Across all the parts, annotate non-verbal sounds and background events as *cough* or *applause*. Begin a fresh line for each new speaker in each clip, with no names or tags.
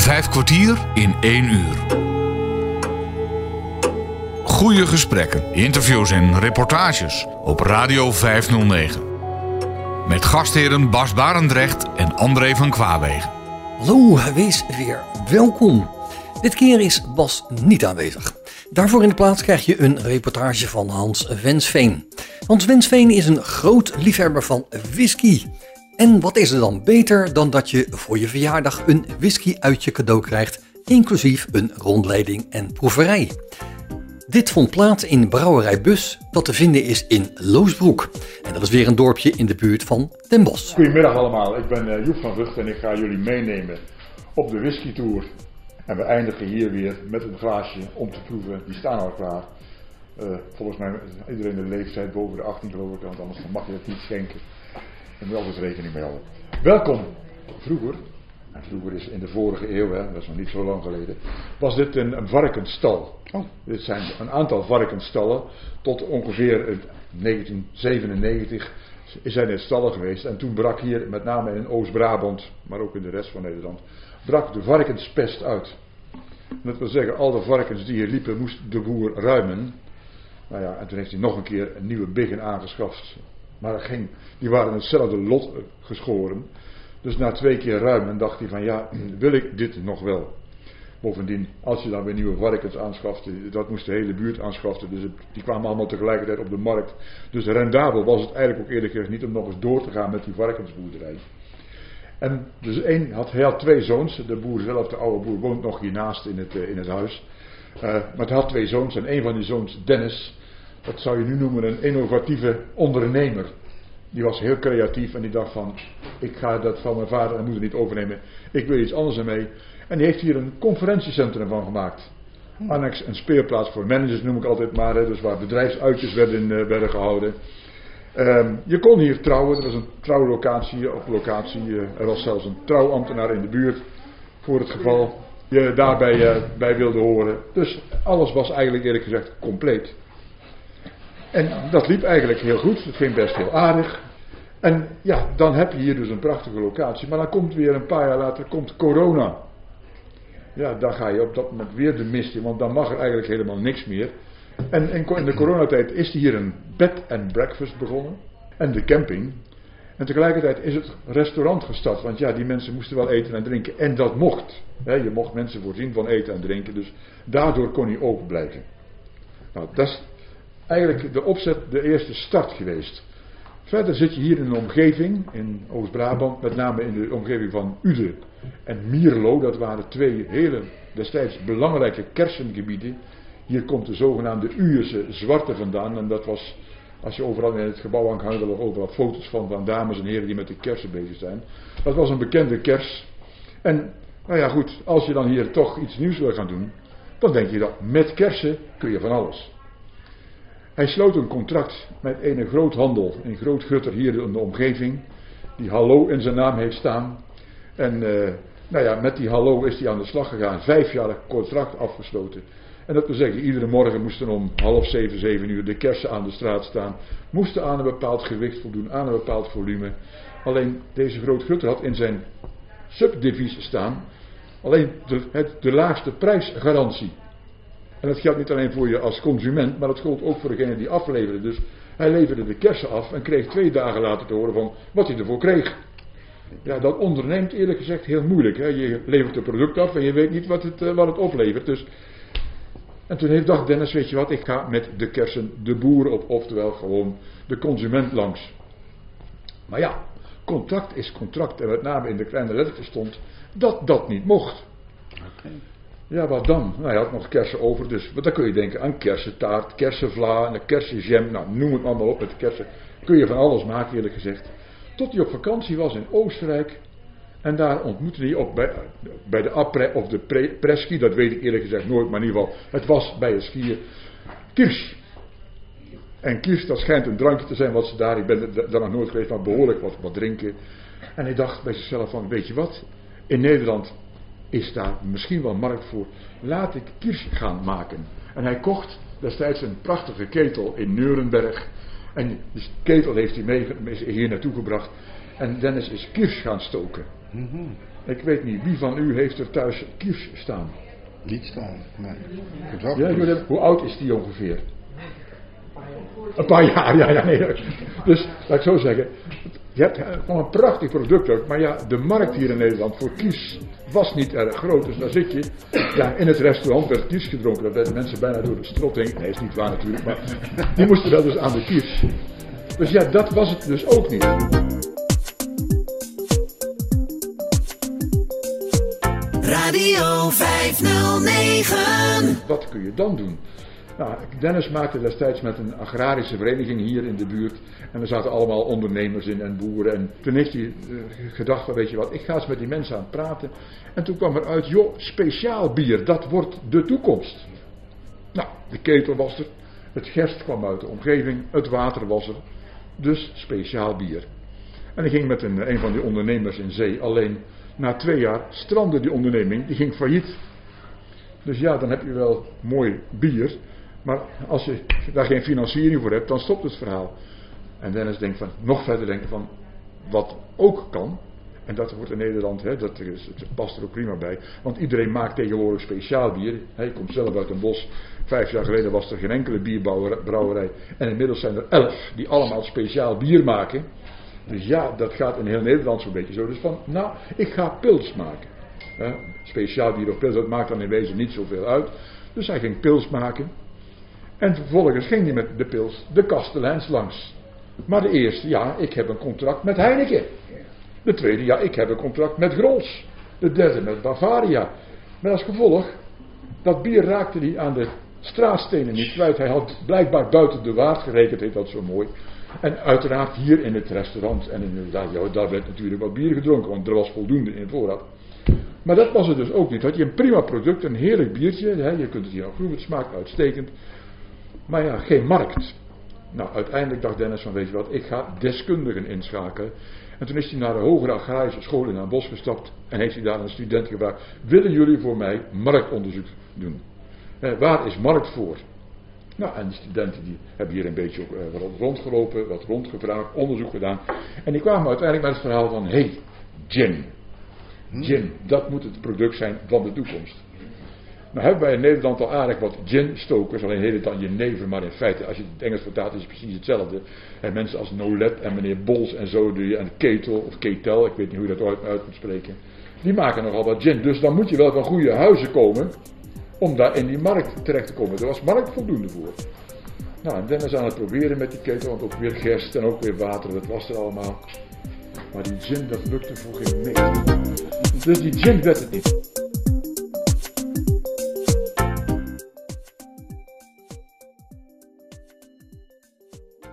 Vijf kwartier in één uur. Goede gesprekken, interviews en reportages op Radio 509. Met gastheren Bas Barendrecht en André van Kwaabegen.
Hallo, wees weer welkom. Dit keer is Bas niet aanwezig. Daarvoor in de plaats krijg je een reportage van Hans Wensveen. Hans Wensveen is een groot liefhebber van whisky. En wat is er dan beter dan dat je voor je verjaardag een whisky uit je cadeau krijgt, inclusief een rondleiding en proeverij. Dit vond plaats in Brouwerij Bus, dat te vinden is in Loosbroek. En dat is weer een dorpje in de buurt van Den Bosch.
Goedemiddag allemaal, ik ben uh, Joep van Vught en ik ga jullie meenemen op de whisky tour. En we eindigen hier weer met een glaasje om te proeven, die staan al klaar. Uh, volgens mij iedereen de leeftijd boven de 18 geloof ik, want anders mag je het niet schenken. En moet altijd rekening mee houden. Welkom. Vroeger, en vroeger is in de vorige eeuw, hè, dat is nog niet zo lang geleden, was dit een, een varkensstal. Oh. Dit zijn een aantal varkensstallen. Tot ongeveer 1997 zijn er stallen geweest. En toen brak hier, met name in Oost-Brabant, maar ook in de rest van Nederland, brak de varkenspest uit. Dat wil zeggen, al de varkens die hier liepen, moest de boer ruimen. Nou ja, en toen heeft hij nog een keer een nieuwe biggen aangeschaft. Maar ging, die waren hetzelfde lot geschoren. Dus na twee keer ruimen dacht hij van ja, wil ik dit nog wel? Bovendien, als je dan weer nieuwe varkens aanschafte, dat moest de hele buurt aanschaffen. Dus die kwamen allemaal tegelijkertijd op de markt. Dus rendabel was het eigenlijk ook eerlijk gezegd niet om nog eens door te gaan met die varkensboerderij. En dus één had, hij had twee zoons. De boer zelf, de oude boer, woont nog hiernaast in het, in het huis. Uh, maar hij had twee zoons en een van die zoons, Dennis, dat zou je nu noemen een innovatieve ondernemer. Die was heel creatief en die dacht van, ik ga dat van mijn vader en moeder niet overnemen. Ik wil iets anders ermee. En die heeft hier een conferentiecentrum van gemaakt. Annex een speelplaats voor managers noem ik altijd maar. Dus waar bedrijfsuitjes werden, uh, werden gehouden. Um, je kon hier trouwen, er was een trouwlocatie op locatie. Uh, er was zelfs een trouwambtenaar in de buurt. Voor het geval je daarbij uh, bij wilde horen. Dus alles was eigenlijk eerlijk gezegd compleet. En dat liep eigenlijk heel goed. Het ging best heel aardig. En ja, dan heb je hier dus een prachtige locatie. Maar dan komt weer een paar jaar later komt corona. Ja, dan ga je op dat moment weer de mist in, want dan mag er eigenlijk helemaal niks meer. En in de coronatijd is hier een bed and breakfast begonnen. En de camping. En tegelijkertijd is het restaurant gestart. Want ja, die mensen moesten wel eten en drinken. En dat mocht. je mocht mensen voorzien van eten en drinken. Dus daardoor kon hij open blijven. Nou, dat is eigenlijk de opzet, de eerste start geweest. Verder zit je hier in een omgeving, in Oost-Brabant, met name in de omgeving van Uden en Mierlo. Dat waren twee hele destijds belangrijke kersengebieden. Hier komt de zogenaamde Uurse zwarte vandaan. En dat was, als je overal in het gebouw hangt, hangen er overal foto's van, van dames en heren die met de kersen bezig zijn. Dat was een bekende kers. En, nou ja goed, als je dan hier toch iets nieuws wil gaan doen, dan denk je dat met kersen kun je van alles. Hij sloot een contract met een groothandel, een groot gutter hier in de omgeving, die Hallo in zijn naam heeft staan. En uh, nou ja, met die Hallo is hij aan de slag gegaan, vijf jaar contract afgesloten. En dat wil zeggen, iedere morgen moesten om half zeven, zeven uur de kersen aan de straat staan. Moesten aan een bepaald gewicht voldoen, aan een bepaald volume. Alleen deze groot gutter had in zijn subdivisie staan alleen de, het, de laagste prijsgarantie. En dat geldt niet alleen voor je als consument, maar dat geldt ook voor degene die afleverde. Dus hij leverde de kersen af en kreeg twee dagen later te horen van wat hij ervoor kreeg. Ja, dat onderneemt eerlijk gezegd heel moeilijk. Hè? Je levert het product af en je weet niet wat het, uh, wat het oplevert. Dus... En toen heeft dacht Dennis, weet je wat, ik ga met de kersen de boer op, oftewel gewoon de consument langs. Maar ja, contract is contract en met name in de kleine lettertjes stond dat dat niet mocht. Okay. Ja, wat dan? Nou, hij had nog kersen over, dus wat dan kun je denken aan kersentaart, kersenvla, en kersenjam, nou noem het allemaal op met kersen. Kun je van alles maken, eerlijk gezegd. Tot hij op vakantie was in Oostenrijk. En daar ontmoette hij op bij, bij de Apre of de pre, Preski, dat weet ik eerlijk gezegd nooit, maar in ieder geval, het was bij het skiën, Kirsch. En Kirsch, dat schijnt een drankje te zijn wat ze daar, ik ben daar nog nooit geweest, maar behoorlijk wat, wat drinken. En hij dacht bij zichzelf van, weet je wat, in Nederland is daar misschien wel markt voor. Laat ik kirsch gaan maken. En hij kocht destijds een prachtige ketel in Nuremberg. En die ketel heeft hij mee, hier naartoe gebracht. En Dennis is kirsch gaan stoken. Mm Ik weet niet, wie van u heeft er thuis kiers staan?
Niet staan, nee.
Ja, hoe oud is die ongeveer? Een paar jaar, ja, ja, nee. Dus, laat ik zo zeggen. Je hebt gewoon een prachtig product ook. Maar ja, de markt hier in Nederland voor kies was niet erg groot. Dus daar zit je. Ja, in het restaurant werd kies gedronken. Dat werden mensen bijna door de strot heen. Nee, is niet waar natuurlijk. Maar die moesten wel dus aan de kies. Dus ja, dat was het dus ook niet.
Radio 509.
Wat kun je dan doen? Nou, Dennis maakte destijds met een agrarische vereniging hier in de buurt. En er zaten allemaal ondernemers in en boeren. En toen heeft hij eh, gedacht weet je wat, ik ga eens met die mensen aan het praten. En toen kwam er uit, joh, speciaal bier, dat wordt de toekomst. Nou, de ketel was er. Het gerst kwam uit de omgeving. Het water was er. Dus speciaal bier. En ik ging met een, een van die ondernemers in zee. Alleen na twee jaar strandde die onderneming. Die ging failliet. Dus ja, dan heb je wel mooi bier. Maar als je daar geen financiering voor hebt, dan stopt het verhaal. En Dennis denkt van, nog verder denken van, wat ook kan. En dat wordt in Nederland, hè, dat is, past er ook prima bij. Want iedereen maakt tegenwoordig speciaal bier. Hij komt zelf uit een bos. Vijf jaar geleden was er geen enkele bierbrouwerij. En inmiddels zijn er elf die allemaal speciaal bier maken. Dus ja, dat gaat in heel Nederland zo'n beetje zo. Dus van, nou, ik ga pils maken. Hè, speciaal bier of pils, dat maakt dan in wezen niet zoveel uit. Dus hij ging pils maken. En vervolgens ging hij met de pils de kasteleins langs. Maar de eerste, ja, ik heb een contract met Heineken. De tweede, ja, ik heb een contract met Grols. De derde met Bavaria. Met als gevolg, dat bier raakte hij aan de straatstenen niet kwijt. Hij had blijkbaar buiten de waard gerekend, heet dat zo mooi. En uiteraard hier in het restaurant. En inderdaad, ja, daar werd natuurlijk wat bier gedronken, want er was voldoende in voorraad. Maar dat was het dus ook niet. Had je een prima product, een heerlijk biertje. Hè, je kunt het hier nog proeven, het smaakt uitstekend. Maar ja, geen markt. Nou, uiteindelijk dacht Dennis van, weet je wat, ik ga deskundigen inschakelen. En toen is hij naar de hogere agrarische school in Den Bosch gestapt. En heeft hij daar een student gevraagd, willen jullie voor mij marktonderzoek doen? Eh, waar is markt voor? Nou, en die studenten die hebben hier een beetje ook, eh, wat rondgelopen, wat rondgevraagd, onderzoek gedaan. En die kwamen uiteindelijk met het verhaal van, hé, hey, gin. Gin, dat moet het product zijn van de toekomst. Nou hebben wij in Nederland al aardig wat gin-stokers, alleen heet het dan jenever, maar in feite, als je het Engels vertaalt, is het precies hetzelfde. En mensen als Nolet en meneer Bols en zo, die, en Ketel of Ketel, ik weet niet hoe je dat uit, uit moet spreken, die maken nogal wat gin. Dus dan moet je wel van goede huizen komen om daar in die markt terecht te komen. Er was markt voldoende voor. Nou, en Dennis aan het proberen met die ketel, want ook weer gerst en ook weer water, dat was er allemaal. Maar die gin, dat lukte voor geen meter. Dus die gin werd het niet.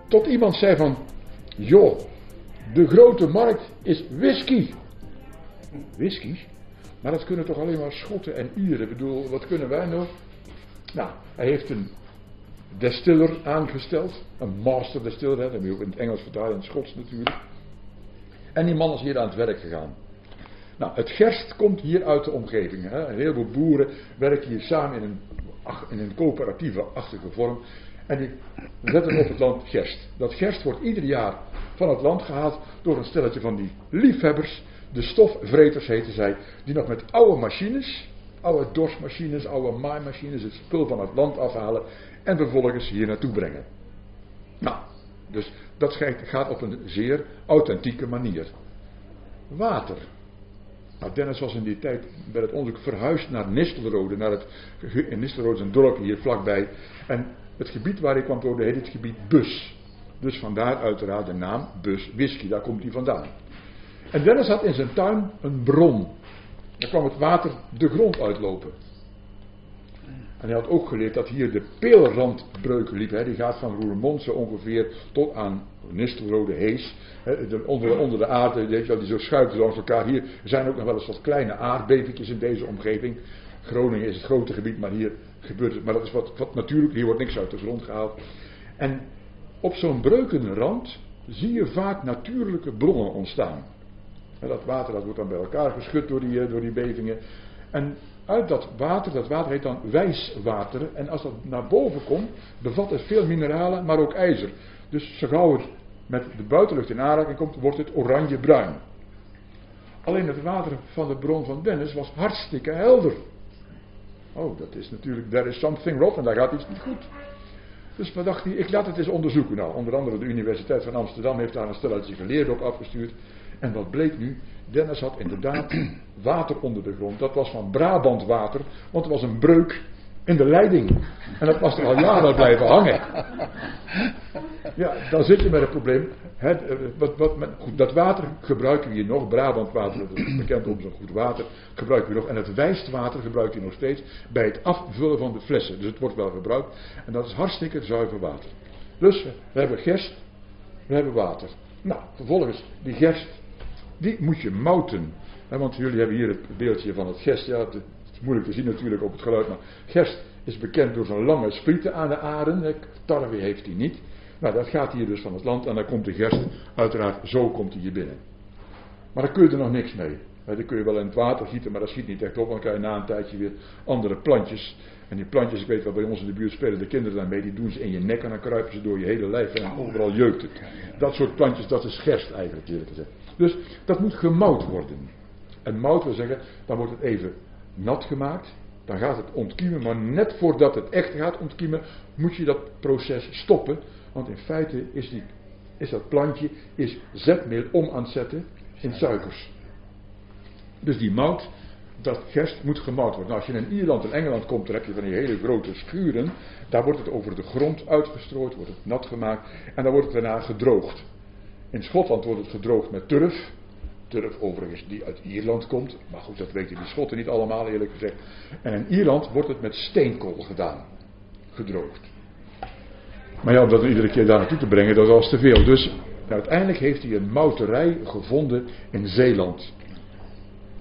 Tot iemand zei van, joh, de grote markt is whisky. Whisky? Maar dat kunnen toch alleen maar Schotten en Ieren. Ik bedoel, wat kunnen wij nog? Nou, hij heeft een destiller aangesteld. Een master distiller, hè, dat heb je ook in het Engels vertaald, in het Schots natuurlijk. En die man is hier aan het werk gegaan. Nou, het gerst komt hier uit de omgeving. Hè. Een heleboel boeren werken hier samen in een, in een coöperatieve-achtige vorm. En die zetten op het land gerst. Dat gerst wordt ieder jaar van het land gehaald door een stelletje van die liefhebbers. De stofvreters heten zij. Die nog met oude machines, oude dorsmachines, oude maaimachines, het spul van het land afhalen. En vervolgens hier naartoe brengen. Nou, dus dat gaat op een zeer authentieke manier. Water. Nou, Dennis was in die tijd bij het onderzoek verhuisd naar Nistelrode. Naar het, in Nistelrode is een dorp hier vlakbij. En het gebied waar ik kwam wonen heet het gebied Bus. Dus vandaar uiteraard de naam Bus Whisky, daar komt hij vandaan. En Dennis had in zijn tuin een bron. Daar kwam het water de grond uitlopen. En hij had ook geleerd dat hier de peelrandbreuk liep. Hè. Die gaat van Roermond ongeveer tot aan Nistelrode Hees. Hè, de, onder, onder, de aarde, weet je wel, die zo schuiven langs elkaar. Hier zijn ook nog wel eens wat kleine aardbevingjes in deze omgeving. Groningen is het grote gebied, maar hier gebeurt het. Maar dat is wat, wat natuurlijk, hier wordt niks uit de grond gehaald. En op zo'n breukenrand zie je vaak natuurlijke bronnen ontstaan. En dat water dat wordt dan bij elkaar geschud door die, door die bevingen. En uit dat water, dat water heet dan wijswater. En als dat naar boven komt, bevat het veel mineralen, maar ook ijzer. Dus zo gauw het met de buitenlucht in aanraking komt, wordt het oranje-bruin. Alleen het water van de bron van Dennis was hartstikke helder. Oh, dat is natuurlijk, there is something wrong en daar gaat iets niet goed. Dus wat dacht hij, ik laat het eens onderzoeken. Nou, onder andere de Universiteit van Amsterdam heeft daar een stelletje geleerden op afgestuurd. En wat bleek nu? Dennis had inderdaad water onder de grond. Dat was van Brabant water, want er was een breuk in de leiding. En dat was er al jaren blijven hangen. *laughs* Ja, dan zit je met een probleem. Het, eh, wat, wat, goed, dat water gebruiken we hier nog. Brabant water, dat is bekend om zo'n goed water, gebruiken we nog. En het wijstwater gebruikt je nog steeds bij het afvullen van de flessen. Dus het wordt wel gebruikt. En dat is hartstikke zuiver water. Dus we hebben gerst, we hebben water. Nou, vervolgens, die gerst, die moet je mouten. want jullie hebben hier het beeldje van het gerst. Ja, het is moeilijk te zien natuurlijk op het geluid, maar gerst is bekend door zo'n lange sprieten aan de aren. Tarwe heeft hij niet. Nou, dat gaat hier dus van het land en dan komt de gerst, uiteraard, zo komt hij hier binnen. Maar dan kun je er nog niks mee. Dan kun je wel in het water gieten, maar dat schiet niet echt op, dan krijg je na een tijdje weer andere plantjes. En die plantjes, ik weet wel, bij ons in de buurt spelen de kinderen daarmee, die doen ze in je nek en dan kruipen ze door je hele lijf en overal jeukt het. Dat soort plantjes, dat is gerst eigenlijk, eerlijk gezegd. Dus dat moet gemouwd worden. En mout wil zeggen, dan wordt het even nat gemaakt, dan gaat het ontkiemen, maar net voordat het echt gaat ontkiemen, moet je dat proces stoppen. Want in feite is, die, is dat plantje is zetmeel om aan het zetten in suikers. Dus die mout, dat gerst moet gemout worden. Nou, als je in Ierland en Engeland komt, dan heb je van die hele grote schuren. Daar wordt het over de grond uitgestrooid, wordt het nat gemaakt en dan wordt het daarna gedroogd. In Schotland wordt het gedroogd met turf. Turf overigens die uit Ierland komt. Maar goed, dat weten die Schotten niet allemaal eerlijk gezegd. En in Ierland wordt het met steenkool gedaan. Gedroogd. Maar ja, om dat iedere keer daar naartoe te brengen, dat was te veel. Dus uiteindelijk heeft hij een mouterij gevonden in Zeeland.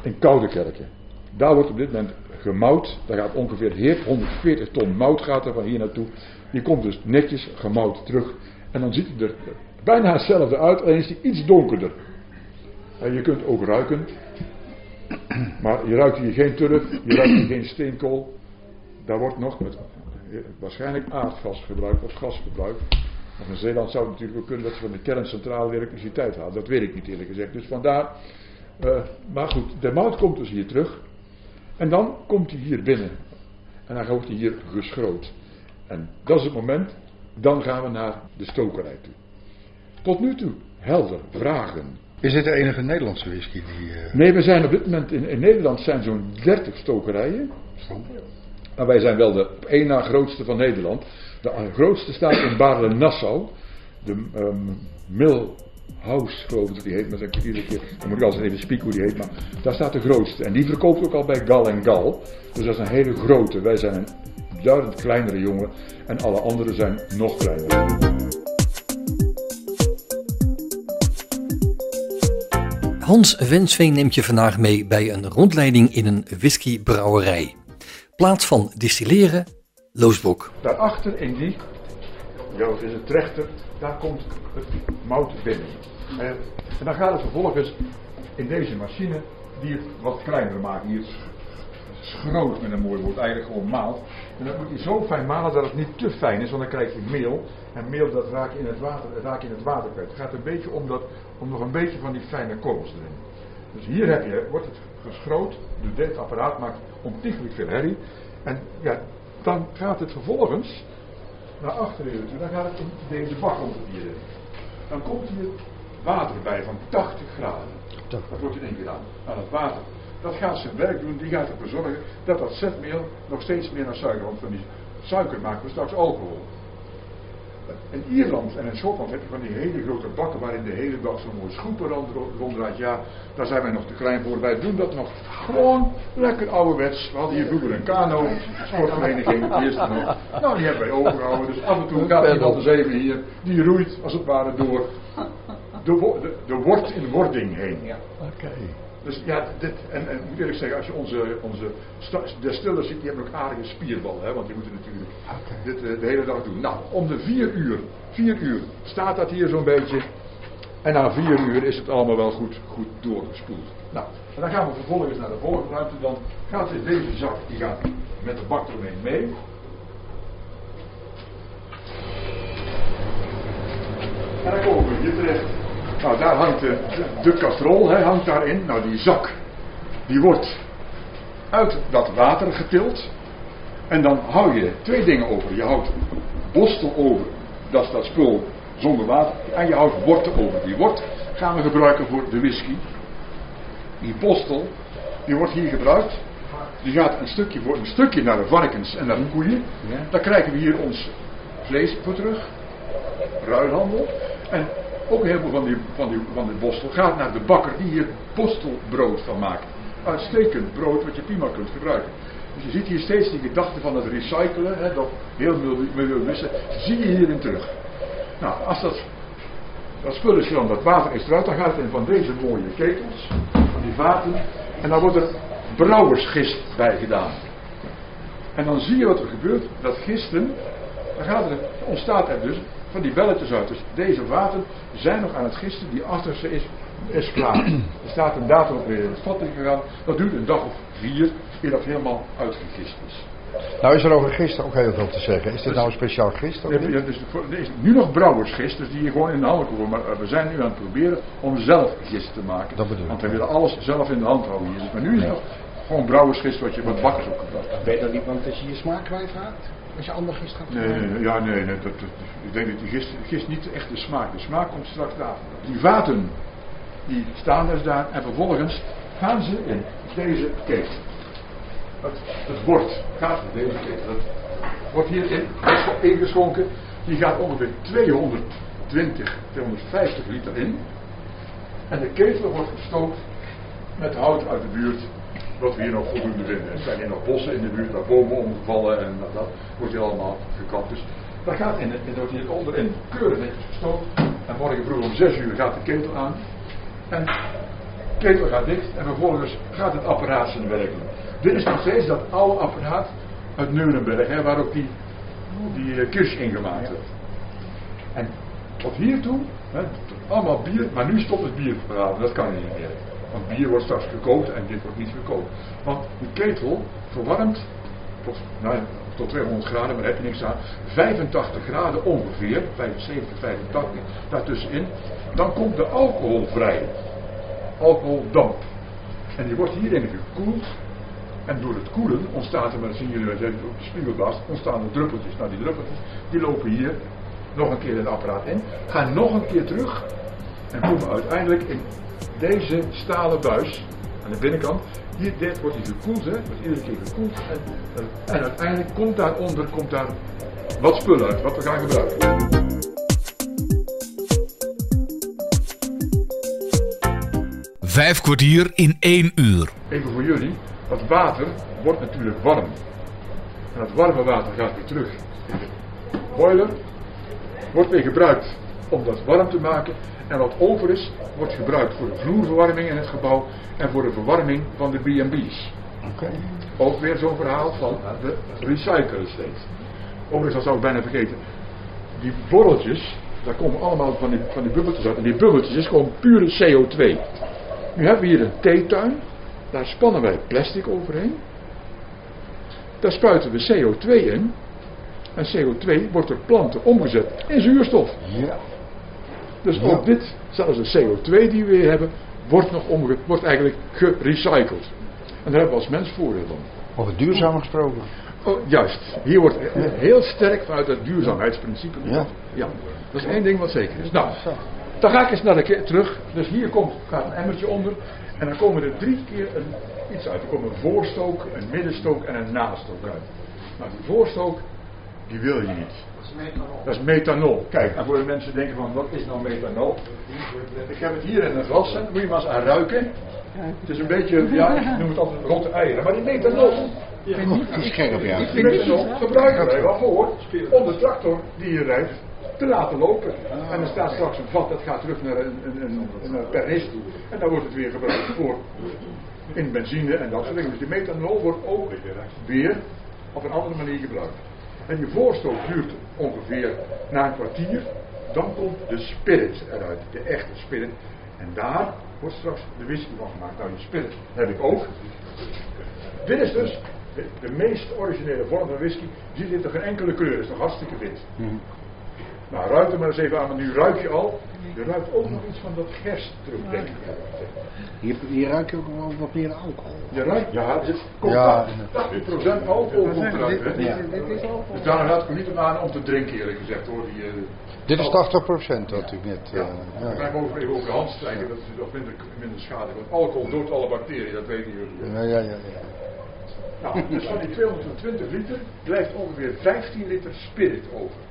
In Koudekerken. Daar wordt op dit moment gemout. Daar gaat ongeveer 140 ton mout gaat er van hier naartoe. Die komt dus netjes gemout terug. En dan ziet hij er bijna hetzelfde uit, alleen is hij iets donkerder. Je kunt ook ruiken. Maar je ruikt hier geen turf, je ruikt hier geen steenkool. Daar wordt nog met waarschijnlijk aardgas gebruikt of gas gebruikt. Maar in Zeeland zou het natuurlijk ook kunnen dat ze van de kerncentrale elektriciteit halen. Dat weet ik niet eerlijk gezegd. Dus vandaar. Uh, maar goed, de mout komt dus hier terug. En dan komt hij hier binnen. En dan wordt hij hier geschroot. En dat is het moment. Dan gaan we naar de stokerij toe. Tot nu toe helder, vragen.
Is dit de enige Nederlandse whisky die... Uh...
Nee, we zijn op dit moment in, in Nederland zijn zo'n 30 stokerijen. Maar wij zijn wel de op één na grootste van Nederland. De grootste staat in Baarle-Nassau. De um, Milhouse, geloof ik dat die heet. Maar dan, iedere keer, dan moet ik altijd even spieken hoe die heet. Maar daar staat de grootste. En die verkoopt ook al bij Gal en Gal. Dus dat is een hele grote. Wij zijn een duidend kleinere jongen. En alle anderen zijn nog kleiner.
Hans Wensveen neemt je vandaag mee bij een rondleiding in een whiskybrouwerij. Plaats van distilleren, Loosbroek.
Daarachter in die, ja, is het trechter, daar komt het mout binnen. En dan gaat het vervolgens in deze machine die het wat kleiner maken. Hier schroot met een mooi woord, eigenlijk gewoon maalt. En dat moet je zo fijn malen dat het niet te fijn is, want dan krijg je meel. En meel dat raak je in het water, raak je in het water kwijt. Het gaat een beetje om, dat, om nog een beetje van die fijne korrels erin. Dus hier heb je, wordt het geschroot. Dus dit apparaat maakt ontiegelijk veel herrie. En ja, dan gaat het vervolgens naar achteren toe. Dan gaat het in deze bak hier. Dan komt hier water bij van 80 graden. Dat wordt in één gedaan. Aan het water dat gaat zijn werk doen, die gaat ervoor zorgen dat dat zetmeel nog steeds meer naar suiker, want van die suiker maken we straks alcohol. In Ierland en in Schotland heb je van die hele grote bakken waarin de hele dag zo'n mooi schoepen ronddraait. Ja, daar zijn wij nog te klein voor. Wij doen dat nog gewoon lekker ouderwets. We hadden hier vroeger een kano, sportvereniging, de eerste nog. Nou, die hebben wij overgehouden. Dus af en toe gaat iemand de zeven hier, die roeit als het ware door de, de, de wort in wording heen. Ja, oké. Dus ja, dit, en, moet eerlijk zeggen, als je onze, onze ziet, die hebben ook aardige spierballen, hè, want die moeten natuurlijk dit uh, de hele dag doen. Nou, om de vier uur, vier uur staat dat hier zo'n beetje. En na vier uur is het allemaal wel goed, goed doorgespoeld. Nou, en dan gaan we vervolgens naar de volgende ruimte. Dan gaat deze zak, die gaat met de bak eromheen mee. En dan komen we hier terecht Nou, daar hangt de, de, de kastrol, hè, hangt daarin. Nou, die zak, die wordt uit dat water getild. En dan hou je twee dingen over. Je houdt bostel over, dat is dat spul zonder water. En je houdt worten over. Die wort gaan we gebruiken voor de whisky. Die bostel, die wordt hier gebruikt. Die gaat een stukje voor een stukje naar de varkens en naar de koeien. Daar krijgen we hier ons vlees voor terug. Ruilhandel. En ook heel veel van die, van die, van die bostel gaat naar de bakker die hier bostelbrood van maakt. Uitstekend brood wat je prima kunt gebruiken. Dus je ziet hier steeds die gedachte van het recyclen, hè, dat heel milieubewust, zie je hierin terug. Nou, als dat, dat spul is dan, dat water is eruit, dan gaat het in van deze mooie ketels, van die vaten, en dan wordt er brouwersgist bij gedaan. En dan zie je wat er gebeurt, dat gisten, dan gaat er, ontstaat er dus van die belletjes uit. Dus deze vaten zijn nog aan het gisten, die achterste is, is klaar. Er staat een datum op weer in het vat gegaan, dat duurt een dag of vier, eer dat helemaal uitgegist is.
Nou is er over gist ook heel veel te zeggen. Is dit nou een speciaal gist? of
Ja,
niet?
ja, dus voor- er is nu nog brouwersgist, dus die je gewoon in de handen komen. Maar eh, we zijn nu aan het proberen om zelf gist te maken.
Dat bedoel ik,
Want we willen alles zelf in de hand houden hier. Maar nu is het nog gewoon brouwersgist wat je wat bakkers ook gebruikt.
Ben je dan niet bang dat je je smaak kwijtraakt? Als je ander gist gaat
Nee, nee, nee, ja, nee, nee dat, dat- ik denk dat die gist, gist niet echt de smaak. De smaak komt straks daar. Die vaten, die staan dus daar en vervolgens gaan ze in deze ketel. Het, het bord gaat in deze ketel. Het wordt hierin ingeschonken. Die gaat ongeveer 220, 250 liter in. En de ketel wordt gestookt met hout uit de buurt. Wat we hier nog voldoende vinden. Er zijn hier nog bossen in de buurt waar bomen omgevallen en dat, dat wordt hier allemaal gekapt. Dus dat gaat in, in, wordt hier onderin keurig netjes gestookt. En morgen vroeg om 6 uur gaat de ketel aan. En de ketel gaat dicht en vervolgens gaat het apparaat zijn werk. Dit is nog steeds dat oude apparaat uit Nuremberg, hè, waar ook die, die eh, kirsch in gemaakt werd. En tot hiertoe, hè, allemaal bier, maar nu stopt het bier verhalen, dat kan niet meer. Want bier wordt straks gekookt en dit wordt niet gekookt. Want die ketel verwarmt tot, nou, tot 200 graden, maar heb je niks aan. 85 graden ongeveer, 75, 85, daartussenin. Dan komt de alcohol vrij. Alcoholdamp. En die wordt hierin gekoeld. En door het koelen ontstaat er, maar dat zien jullie op de spiegelglas, ontstaan er druppeltjes. Nou, die druppeltjes, die lopen hier nog een keer het apparaat in. Gaan nog een keer terug. En komen uiteindelijk in deze stalen buis aan de binnenkant. Hier, dit wordt hier gekoeld, hè. Wordt iedere keer gekoeld. En, en uiteindelijk komt daaronder komt daar wat spul uit, wat we gaan gebruiken.
Vijf kwartier in één uur.
Even voor jullie, dat water wordt natuurlijk warm. En dat warme water gaat weer terug in de boiler. Wordt weer gebruikt om dat warm te maken. En wat over is, wordt gebruikt voor de vloerverwarming in het gebouw en voor de verwarming van de B&B's. Ook weer zo'n verhaal van de recyclen steeds. Overigens, dat zou ik bijna vergeten. Die borreltjes, daar komen allemaal van die, van die bubbeltjes uit. En die bubbeltjes is gewoon pure CO2. Nu hebben we hier een theetuin. Daar spannen wij plastic overheen. Daar spuiten we CO2 in. En CO2 wordt door planten omgezet in zuurstof.
Ja.
Dus
Ja.
ook dit, zelfs de CO2 die we hier hebben, wordt, nog omge wordt eigenlijk gerecycled. En daar hebben we als mens voordeel van.
Over duurzaam gesproken.
Oh, juist. Hier wordt he- heel sterk vanuit het duurzaamheidsprincipe.
Ja.
ja. Dat is één ding wat zeker is. Nou, dan ga ik eens naar de ke- terug. Dus hier komt, gaat een emmertje onder. En dan komen er drie keer een, iets uit. Er komt een voorstook, een middenstook en een nastook uit. Nou, die voorstook, die wil je niet. Dat is methanol. Kijk, en voor de mensen denken van, wat is nou methanol? Ik heb het hier in een glas, hè. moet je maar eens aan ruiken. Het is een beetje, ja, ik noem het altijd rotte eieren. Maar die methanol,
Scherp, ja.
die methanol gebruiken wij wel voor om de tractor die hier rijdt te laten lopen. En er staat straks een vat dat gaat terug naar een, een, een, een pernist toe. En dan wordt het weer gebruikt voor in benzine en dat soort dingen. Dus die methanol wordt ook weer op een andere manier gebruikt. En die voorstoot duurt ongeveer na een kwartier. Dan komt de spirit eruit, de echte spirit. En daar wordt straks de whisky van gemaakt. Nou, die spirit heb ik ook. Dit is dus de, meest originele vorm van whisky. Je ziet toch geen enkele kleur, is toch hartstikke wit. Nou, ruik er maar eens even aan, want nu ruik je al. Je ruikt ook nog iets van dat gerst terug, denk ik.
Hier, hier ruik je ook wel wat meer alcohol.
Je ruikt, ja, dit komt
Ja,
ja, 80% alcohol komt eruit.
Ja, dit is alcohol.
Dus daarom raad ik me niet om aan om te drinken, eerlijk gezegd hoor. Die, eh,
Dit is 80% wat u net...
Ja,
eh,
ja.
ja.
Ik blijf over even over de hand strijken, dat is nog minder, minder schade. Want alcohol doodt alle bacteriën, dat weten jullie.
Ja, ja, ja, ja.
Nou, dus van die 220 liter blijft ongeveer 15 liter spirit over.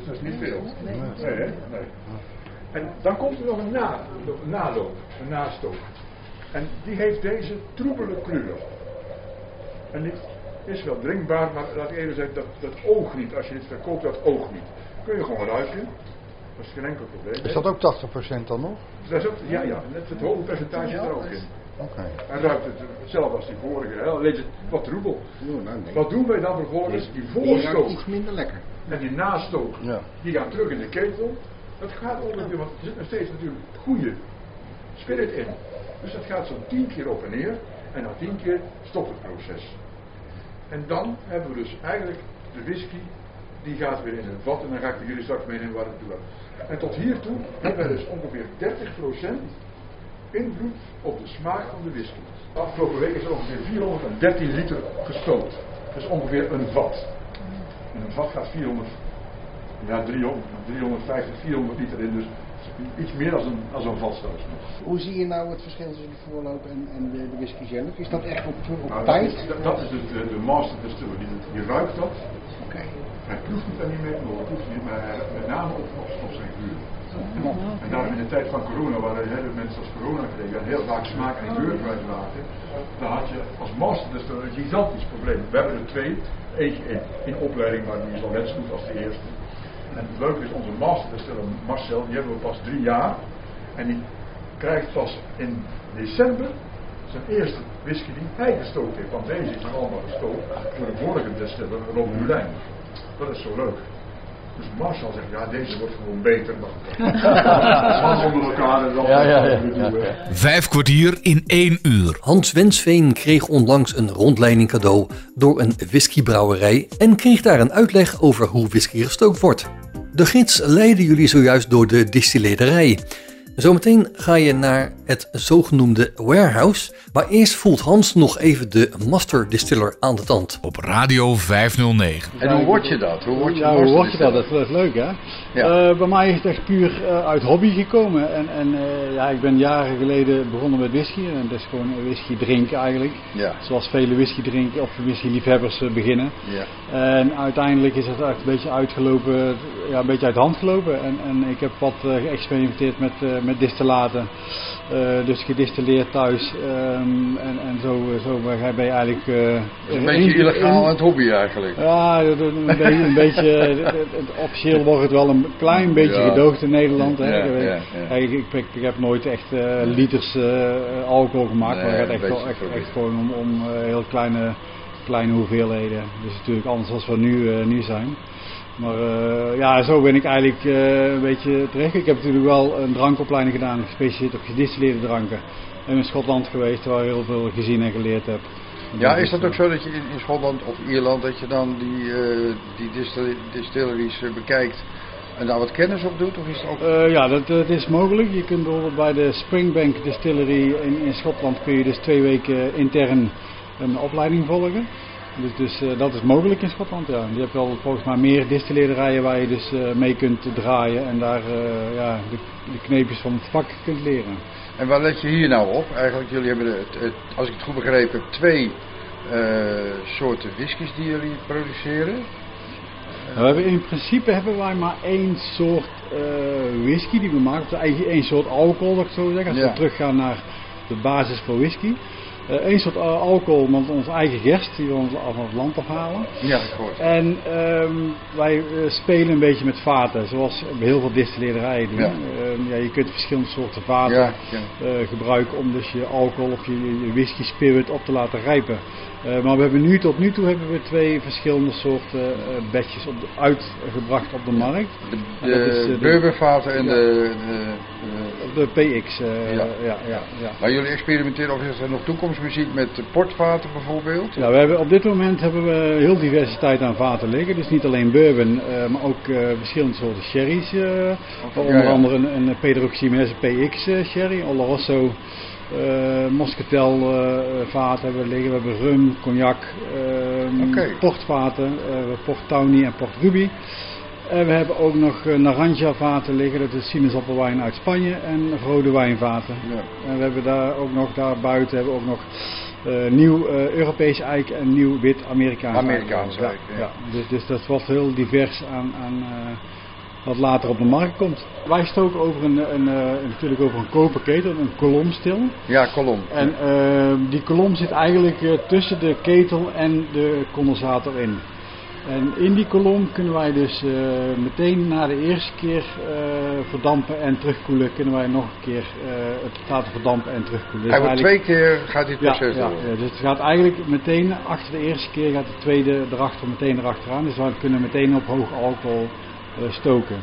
Dus dat is niet veel. Nee, hè? nee. En dan komt er nog een, na, een naloop, een nastook. En die heeft deze troebele kleur. En dit is wel drinkbaar, maar laat ik even zeggen, dat, dat oogt niet. Als je dit verkoopt, dat oogt niet. Kun je gewoon ruiken. Dat is geen enkel probleem.
Is dat ook 80% dan nog?
Dat is ook, ja, ja, net het hoge percentage er ook in.
Oké.
Hij ruikt het hetzelfde als die vorige, hè? alleen het wat troebel.
Nou, nee.
Wat doen wij dan vervolgens? Die
Die ruikt
voorstook
iets minder lekker.
En die nastook,
Ja.
die gaan terug in de ketel. Dat gaat ongeveer, want er zit nog steeds natuurlijk goede spirit in. Dus dat gaat zo'n tien keer op en neer. En na tien keer stopt het proces. En dan hebben we dus eigenlijk de whisky, die gaat weer in een vat. En dan ga ik jullie straks meenemen waar het toe gaat. En tot hiertoe hebben we dus ongeveer 30% invloed op de smaak van de whisky. Afgelopen week is er ongeveer 413 liter gestookt. Dat is ongeveer een vat. En een vat gaat 400, ja 300, 350, 400 liter in. Dus iets meer dan een, als een vat.
Hoe zie je nou het verschil tussen de voorloop en, en de, de whisky zelf? Is dat echt op, op
Nou, dat
tijd?
is, dat, is de, de, de master distiller. Die, die ruikt dat.
Oké.
Hij proeft het daar niet mee, maar hij proeft het niet, maar met name op, op, op zijn geur. En daarom in de tijd van corona, waar heel veel mensen als corona kregen en heel vaak smaak en geur kwijtraakten, dan had je als master distiller een gigantisch probleem. We hebben er twee. Eentje in, in opleiding, maar die is al net zo als de eerste. En het leuke is, onze master distiller Marcel, die hebben we pas drie jaar. En die krijgt pas in december zijn eerste whisky die hij gestookt heeft. Want deze is allemaal gestookt door de vorige distiller, Rob Mulijn. Dat is zo leuk. Dus Marcel zegt, ja deze wordt gewoon beter. Maar Hans *laughs* onder elkaar en dan
Ja, ja, ja,
hè.
Vijf kwartier in één uur.
Hans Wensveen kreeg onlangs een rondleiding cadeau door een whiskybrouwerij en kreeg daar een uitleg over hoe whisky gestookt wordt. De gids leidde jullie zojuist door de distilleerderij. Zometeen ga je naar het zogenoemde warehouse, maar eerst voelt Hans nog even de master distiller aan de tand.
Op Radio 509.
En hoe word je dat? Hoe word je
ja, hoe word je dat? Dat is wel leuk, hè?
Ja.
Eh, bij mij is het echt puur eh, uit hobby gekomen. En, en eh, ja, ik ben jaren geleden begonnen met whisky. En dat is gewoon whisky drinken eigenlijk.
Ja.
Zoals vele whisky drinken of whisky-liefhebbers eh, beginnen.
Ja.
En uiteindelijk is het echt een beetje uitgelopen, ja, een beetje uit de hand gelopen. En, en ik heb wat eh, geëxperimenteerd met, eh, met distillaten. Eh, dus gedistilleerd thuis. Ehm, en, en zo, zo ben je eigenlijk... eh,
Een beetje illegaal aan het hobby eigenlijk.
ja, een beetje, *laughs* een beetje het- officieel wordt het wel een klein beetje
Ja.
gedoogd in Nederland. Hè.
Ja,
Ik,
ja,
ik, ik, ik heb nooit echt eh, liters eh, alcohol gemaakt,
Nee,
maar het gaat echt, wel- gewoon om, om eh, heel kleine, kleine hoeveelheden. Dus natuurlijk anders dan we nu, eh, nu zijn. Maar eh, ja, zo ben ik eigenlijk eh, een beetje terecht. Ik heb natuurlijk wel een drankopleiding gedaan, gespecialiseerd op gedistilleerde dranken. En in Schotland geweest, waar ik heel veel gezien en geleerd heb.
Ja, is dat ook zo dat je in, in Schotland of Ierland dat je dan die, eh, die distil- distilleries eh, bekijkt en daar wat kennis op doet? Of is het ook...
Eh, ja, dat, dat is mogelijk. Je kunt bijvoorbeeld bij de Springbank Distillery in, in Schotland kun je dus twee weken intern een opleiding volgen. Dus, dus eh, dat is mogelijk in Schotland, ja. Je hebt wel volgens mij meer distilleerderijen waar je dus eh, mee kunt draaien en daar eh, ja, de, de kneepjes van het vak kunt leren.
En waar let je hier nou op? Eigenlijk, jullie hebben, het, het- als ik het goed begrepen heb, twee soorten whiskies die jullie produceren.
Nou, we hebben in principe hebben wij maar één soort whisky die we maken. Of eigenlijk één soort alcohol, dat ik zo zeg. Als
Ja.
we teruggaan naar de basis voor whisky. Eén soort eh, alcohol met onze eigen gerst die we ons van het land afhalen.
Ja, hoor het.
En ehm, wij eh, spelen een beetje met vaten, zoals heel veel distilleerderijen doen.
Ja.
Ehm, ja, je kunt verschillende soorten vaten
Ja, ja.
gebruiken om dus je alcohol of je, je whisky spirit op te laten rijpen. Eh, maar we hebben nu tot nu toe hebben we twee verschillende soorten uh, bedjes op de, uitgebracht op de markt.
De, de, de, is, de en ja. de,
de, PX. Ja. Ja, ja, ja.
Maar jullie experimenteren of is er nog toekomstmuziek met portvaten bijvoorbeeld?
Ja, we hebben, op dit moment hebben we heel diversiteit aan vaten liggen. Dus niet alleen bourbon, maar ook verschillende soorten sherry's. onder andere een, een Pedro Ximénez PX sherry, Oloroso uh, moscatel uh, vaten hebben we liggen. We hebben rum, cognac, okay. portvaten, port tawny en port ruby. En we hebben ook nog naranja vaten liggen, dat is sinaasappelwijn uit Spanje en rode wijnvaten. Ja. En we hebben daar ook nog, daar buiten hebben we ook nog nieuw Europees eik en nieuw wit Amerikaans
Amerikaans eik.
ja. ja. Dus, dus dat wordt heel divers aan, aan wat later op de markt komt. Wij stoken over een, een, een natuurlijk over een koperketel, een kolomstil.
Ja, kolom.
En uh, die kolom zit eigenlijk uh, tussen de ketel en de condensator in. En in die kolom kunnen wij dus uh, meteen na de eerste keer verdampen en terugkoelen, kunnen wij nog een keer het laten verdampen en terugkoelen.
Dus hij wordt twee keer gaat dit proces
ja,
door.
Ja, dus het gaat eigenlijk meteen achter de eerste keer gaat de tweede erachter meteen erachteraan. Dus wij kunnen meteen op hoog alcohol stoken.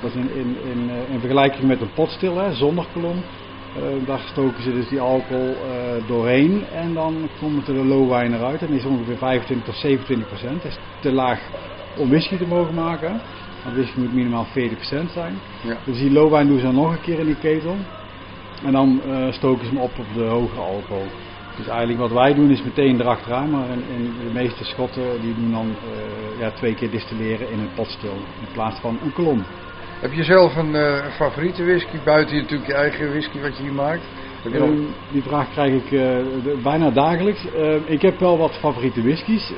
Dat is in, in, in, uh, in vergelijking met een potstil, hè, zonder kolom. Uh, daar stoken ze dus die alcohol doorheen en dan komt er de low wine eruit. En die is ongeveer 25 tot 27 procent. Dat is te laag om whisky te mogen maken. Want whisky moet minimaal 40 procent zijn. Ja. Dus die low wine doen ze dan nog een keer in die ketel. En dan stoken ze hem op op de hogere alcohol. Dus eigenlijk wat wij doen is meteen erachteraan, maar in, in de meeste schotten die doen dan uh, ja, twee keer distilleren in een potstil in plaats van een kolom.
Heb je zelf een uh, favoriete whisky, buiten je natuurlijk je eigen whisky wat je hier maakt? Heb je nog...
uh, die vraag krijg ik de, bijna dagelijks. ik heb wel wat favoriete whiskies,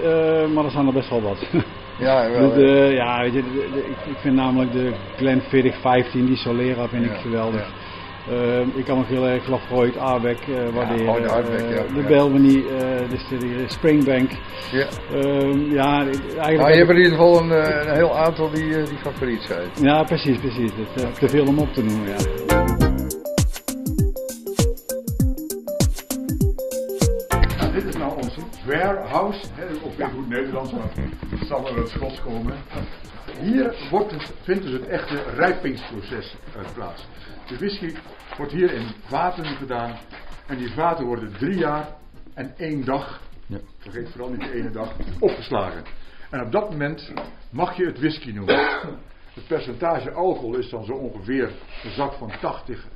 maar er zijn er best wel wat. *laughs*
Ja, wel,
de, ja weet je, de, de, ik, vind namelijk de Glenfiddich 15, die Solera vind ik geweldig. Ja. Uh, ik kan nog heel erg Lafroy, Arbeck uh, waarderen. Ja, de, Arbeck, ja, de ja. Dus de Springbank.
Ja,
uh, ja eigenlijk.
Maar je hebt in ieder geval een, een heel aantal die, die favoriet zijn.
Ja, precies, precies. Het, okay. Te veel om op te noemen, ja.
Nou, dit is nou onze warehouse, hè, of weer goed Nederlands, maar het zal wel het Schots komen. Hier wordt het, vindt dus het echte rijpingsproces plaats. De whisky wordt hier in vaten gedaan. En die vaten worden drie jaar en één dag, ja. vergeet vooral niet de ene dag, opgeslagen. En op dat moment mag je het whisky noemen. Het percentage alcohol is dan zo ongeveer een zak van 80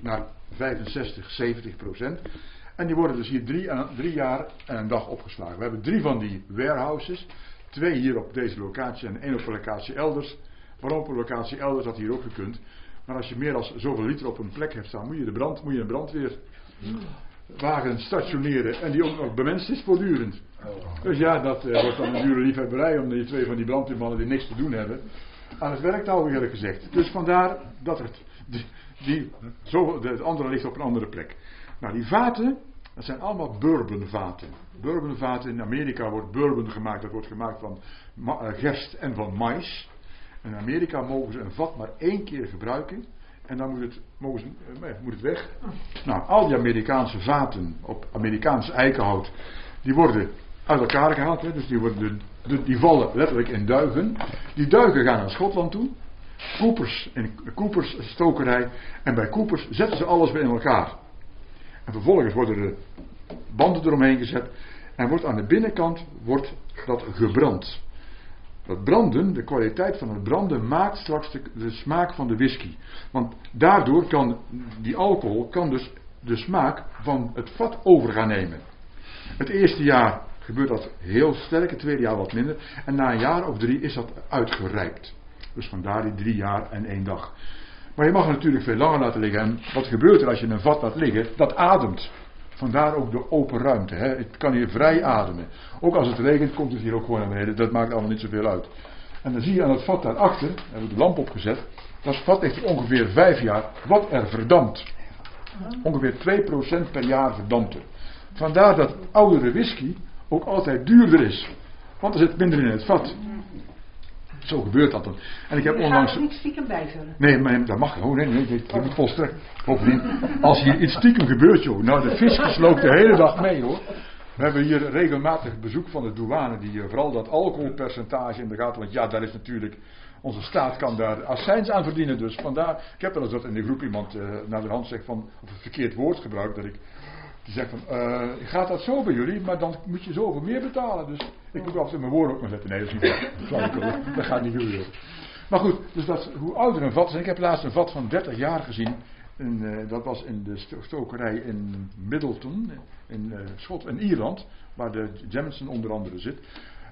naar 65, 70 procent. En die worden dus hier drie, drie jaar en een dag opgeslagen. We hebben drie van die warehouses. Twee hier op deze locatie en één op een locatie elders. Waarom op een locatie elders had hier ook gekund. Maar als je meer dan zoveel liter op een plek hebt staan, moet je de brand, moet je een brandweerwagen stationeren. En die ook nog bemenst is voortdurend. Dus ja, dat uh, wordt dan een dure liefhebberij om die twee van die brandweermannen die niks te doen hebben. Aan het werk houden eerlijk gezegd. Dus vandaar dat het, die, zo, het andere ligt op een andere plek. Nou, die vaten, dat zijn allemaal bourbonvaten. Bourbonvaten in Amerika wordt bourbon gemaakt. Dat wordt gemaakt van gerst en van mais. In Amerika mogen ze een vat maar één keer gebruiken. En dan moet het, mogen ze, eh, moet het weg. Nou, al die Amerikaanse vaten op Amerikaans eikenhout. Die worden uit elkaar gehaald. Dus die, worden de, die vallen letterlijk in duigen. Die duigen gaan naar Schotland toe. In Coopers stokerij. En bij Coopers zetten ze alles weer in elkaar. En vervolgens worden er banden eromheen gezet. En wordt aan de binnenkant wordt dat gebrand. Dat branden, de kwaliteit van het branden, maakt straks de, smaak van de whisky. Want daardoor kan die alcohol kan dus de smaak van het vat over gaan nemen. Het eerste jaar gebeurt dat heel sterk, het tweede jaar wat minder. En na een jaar of drie is dat uitgerijpt. Dus vandaar die drie jaar en één dag. Maar je mag het natuurlijk veel langer laten liggen. En wat gebeurt er als je een vat laat liggen? Dat ademt. Vandaar ook de open ruimte. Hè. Het kan hier vrij ademen. Ook als het regent komt het hier ook gewoon naar beneden. Dat maakt allemaal niet zoveel uit. En dan zie je aan het vat daarachter, daar hebben we de lamp opgezet. Dat vat ligt ongeveer vijf jaar wat er verdampt. Ongeveer 2% per jaar verdampt er. Vandaar dat oudere whisky ook altijd duurder is. Want er zit minder in het vat. Zo gebeurt dat dan. En ik heb onlangs.
er niet stiekem bijvullen.
Nee, maar dat mag gewoon. Nee, nee, dat moet volstrekt. Bovendien, als hier iets stiekem gebeurt, joh. Nou, de vis sloopt de hele dag mee, hoor. We hebben hier regelmatig bezoek van de douane, die eh, vooral dat alcoholpercentage in de gaten. Want ja, daar is natuurlijk. Onze staat kan daar accijns aan verdienen. Dus vandaar. Ik heb wel eens dat in de groep iemand eh, naar de hand zegt van. of een verkeerd woord gebruikt. Dat ik. Die zegt van. eh, gaat dat zo bij jullie? Maar dan moet je zoveel meer betalen. Dus ik moet altijd mijn woorden ook maar zetten. Nee, dat is niet waar. Dat gaat niet gebeuren. Maar goed, dus dat, hoe ouder een vat is. En ik heb laatst een vat van 30 jaar gezien. En, eh, dat was in de sto- stokerij in Middleton, in eh, Schot in Ierland, waar de Jameson onder andere zit.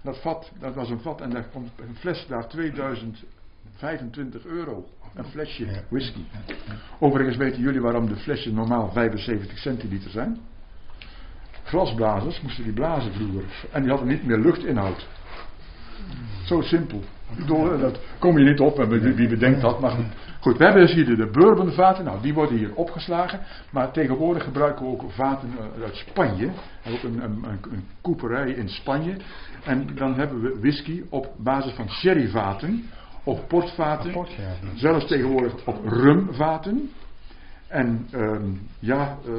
Dat vat, dat was een vat en daar komt een fles daar 2025 euro. Een flesje whisky. Overigens weten jullie waarom de flesjes normaal 75 centiliter zijn? Glasblazers moesten die blazen vroeger. En die hadden niet meer luchtinhoud. Zo simpel. Bedoel, eh, dat kom je niet op en wie, bedenkt dat. Maar goed. we hebben dus hier de, bourbonvaten. Nou, die worden hier opgeslagen. Maar tegenwoordig gebruiken we ook vaten eh, uit Spanje. Ook een, een, een koeperij in Spanje. En dan hebben we whisky op basis van sherryvaten. Op portvaten. Zelfs tegenwoordig op rumvaten. En ehm, ja, eh,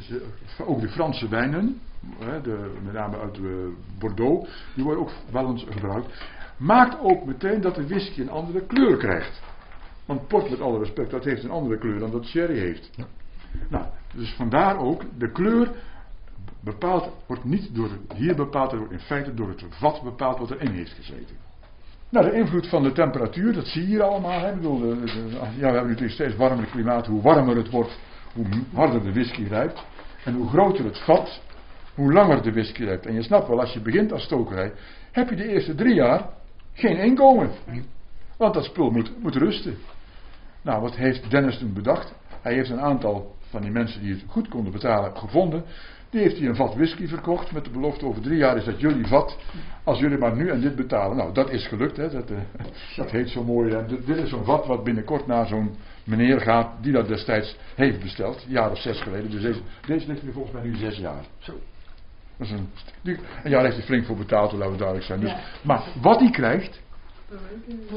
ze- ook de Franse wijnen, hè, de, met name uit eh, Bordeaux, die worden ook wel eens gebruikt. Maakt ook meteen dat de whisky een andere kleur krijgt. Want port, met alle respect, dat heeft een andere kleur dan dat sherry heeft. Nou, dus vandaar ook, de kleur bepaald, wordt niet door, hier bepaald, wordt in feite door het vat bepaald wat erin heeft gezeten. Nou, de invloed van de temperatuur, dat zie je hier allemaal. Hè. Ik bedoel, ja, we hebben natuurlijk steeds warmer klimaat. Hoe warmer het wordt, hoe harder de whisky rijpt. En hoe groter het vat, hoe langer de whisky rijpt. En je snapt wel, als je begint als stokerij, heb je de eerste drie jaar geen inkomen. Want dat spul moet, rusten. Nou, wat heeft Dennis bedacht? Hij heeft een aantal van die mensen die het goed konden betalen gevonden. Die heeft hij een vat whisky verkocht met de belofte over drie jaar is dat jullie vat. Als jullie maar nu en dit betalen. Nou, dat is gelukt. Hè. Dat, eh, dat heet zo mooi. Dit, dit is zo'n vat wat binnenkort naar zo'n meneer gaat die dat destijds heeft besteld. Een jaar of zes geleden. Dus deze, deze ligt er volgens mij nu zes jaar. Zo. Dat is een, die, een jaar heeft hij flink voor betaald, laten we duidelijk zijn. Dus, Maar wat hij krijgt,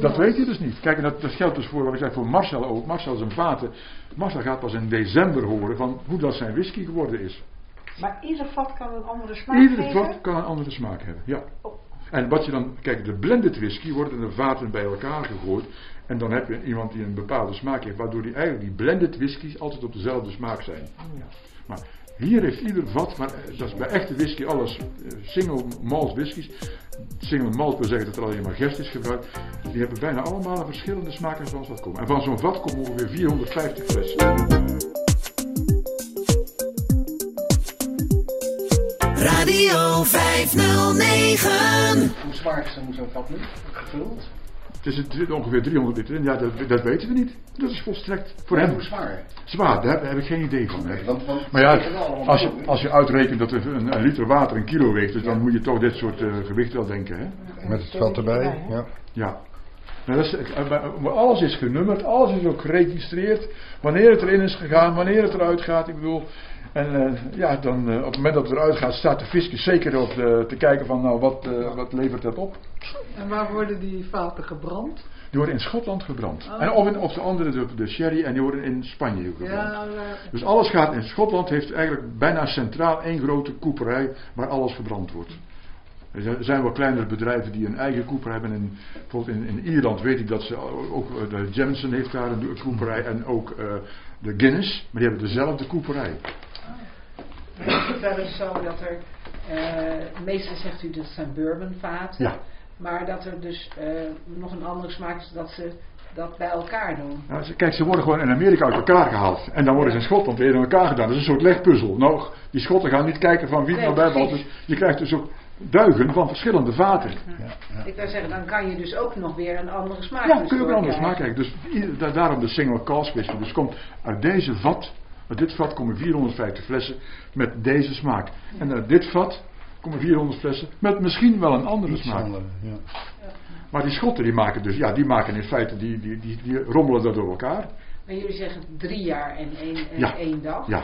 dat weet je dus niet. Kijk, en dat, dat geldt dus voor wat ik zei voor Marcel ook. Marcel is een vaten. Marcel gaat pas in december horen van hoe dat zijn whisky geworden is.
Maar ieder vat kan een andere smaak
Iedere
geven?
vat kan een andere smaak hebben, ja. En wat je dan, kijk, de blended whisky wordt in de vaten bij elkaar gegooid. En dan heb je iemand die een bepaalde smaak heeft, waardoor die eigenlijk die blended whiskies altijd op dezelfde smaak zijn. Maar hier heeft ieder vat, maar eh, dat is bij echte whisky alles eh, single malt whiskies. Single malt wil zeggen dat er alleen maar gerst is gebruikt. Die hebben bijna allemaal een verschillende smaken zoals dat komt. En van zo'n vat komen ongeveer 450 flessen.
Radio 509.
Hoe zwaar is zo'n vat nu? Gevuld?
Het is het- ongeveer 300 liter. in. Ja, dat, dat weten we niet. Dat is volstrekt voor hem.
Hoe zwaar?
Zwaar, daar heb ik geen idee van. hè.
want- want
maar ja, als je, als je uitrekent dat een, een liter water een kilo weegt, dus dan moet je toch dit soort eh, gewicht wel denken. Hè?
Met het vat erbij. Ja.
Ja. Nou, dat is, eh, alles is genummerd, alles is ook geregistreerd. Wanneer het erin is gegaan, wanneer het eruit gaat. Ik bedoel, en eh, ja, dan eh, op het moment dat het eruit gaat, staat de fiscus zeker op de- te kijken van, nou, wat, eh, wat levert dat op?
En waar worden die vaten gebrand?
Die worden in Schotland gebrand.
Oh.
En of, in, of de andere, de, de sherry, en die worden in Spanje gebrand.
Ja, eh,
Dus alles gaat in Schotland, heeft eigenlijk bijna centraal één grote koeperij waar alles verbrand wordt. Er zijn wel kleinere bedrijven die een eigen koeper hebben. In, bijvoorbeeld in, in Ierland weet ik dat ze ook, eh, de Jameson heeft daar een koeperij en ook eh, de Guinness, maar die hebben dezelfde koeperij. *coughs*
Is het wel eens zo dat er, eh, meestal zegt u dat zijn bourbonvaten,
Ja.
maar dat er dus eh, nog een andere smaak is dat ze dat bij elkaar doen.
Ja, ze- kijk, ze worden gewoon in Amerika uit elkaar gehaald. En dan worden ze in Schotland weer in elkaar gedaan. Dat is een soort legpuzzel. Nou, die Schotten gaan niet kijken van wie het
Nee,
nou bij. Dus je krijgt dus ook duigen van verschillende vaten.
Ik zou zeggen, dan kan je dus ook nog weer een andere smaak
Ja, kun je ook een andere smaak krijgen. Dus daarom de single cask whisky. Dus komt uit deze vat, uit dit vat komen 450 flessen met deze smaak. En uit dit vat komen 400 flessen met misschien wel een andere
Iets
smaak.
andere, ja.
Maar die Schotten die maken dus, ja, die maken in feite, die, die, die, die rommelen dat door elkaar.
Maar jullie zeggen drie jaar en één, en
Ja.
één dag.
Ja.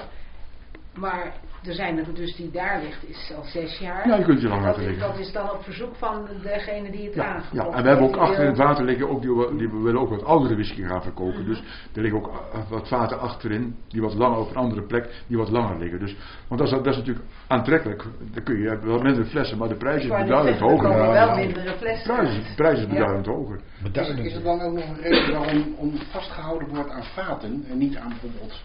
Maar er zijn er dus die daar ligt, is al zes jaar.
Ja, je kunt je lang
En
laten
dat is-
liggen.
Dat is dan op verzoek van degene die het
Ja,
aangekocht
ja, en we hebben ook achter in het water liggen, ook die, we- die, we willen ook wat oudere whisky gaan verkopen. Dus er liggen ook eh, wat vaten achterin, die wat langer op een andere plek, die wat langer liggen. Dus, want dat is, dat is natuurlijk aantrekkelijk. Dan kun je, je hebt wel minder flessen, maar de prijs is beduidend
er
hoger.
komen
Ja,
wel mindere flessen
De prijs, de prijs is
Ja.
beduidend hoger.
Is, is er dan ook nog een reden waarom om vastgehouden wordt aan vaten en niet aan bijvoorbeeld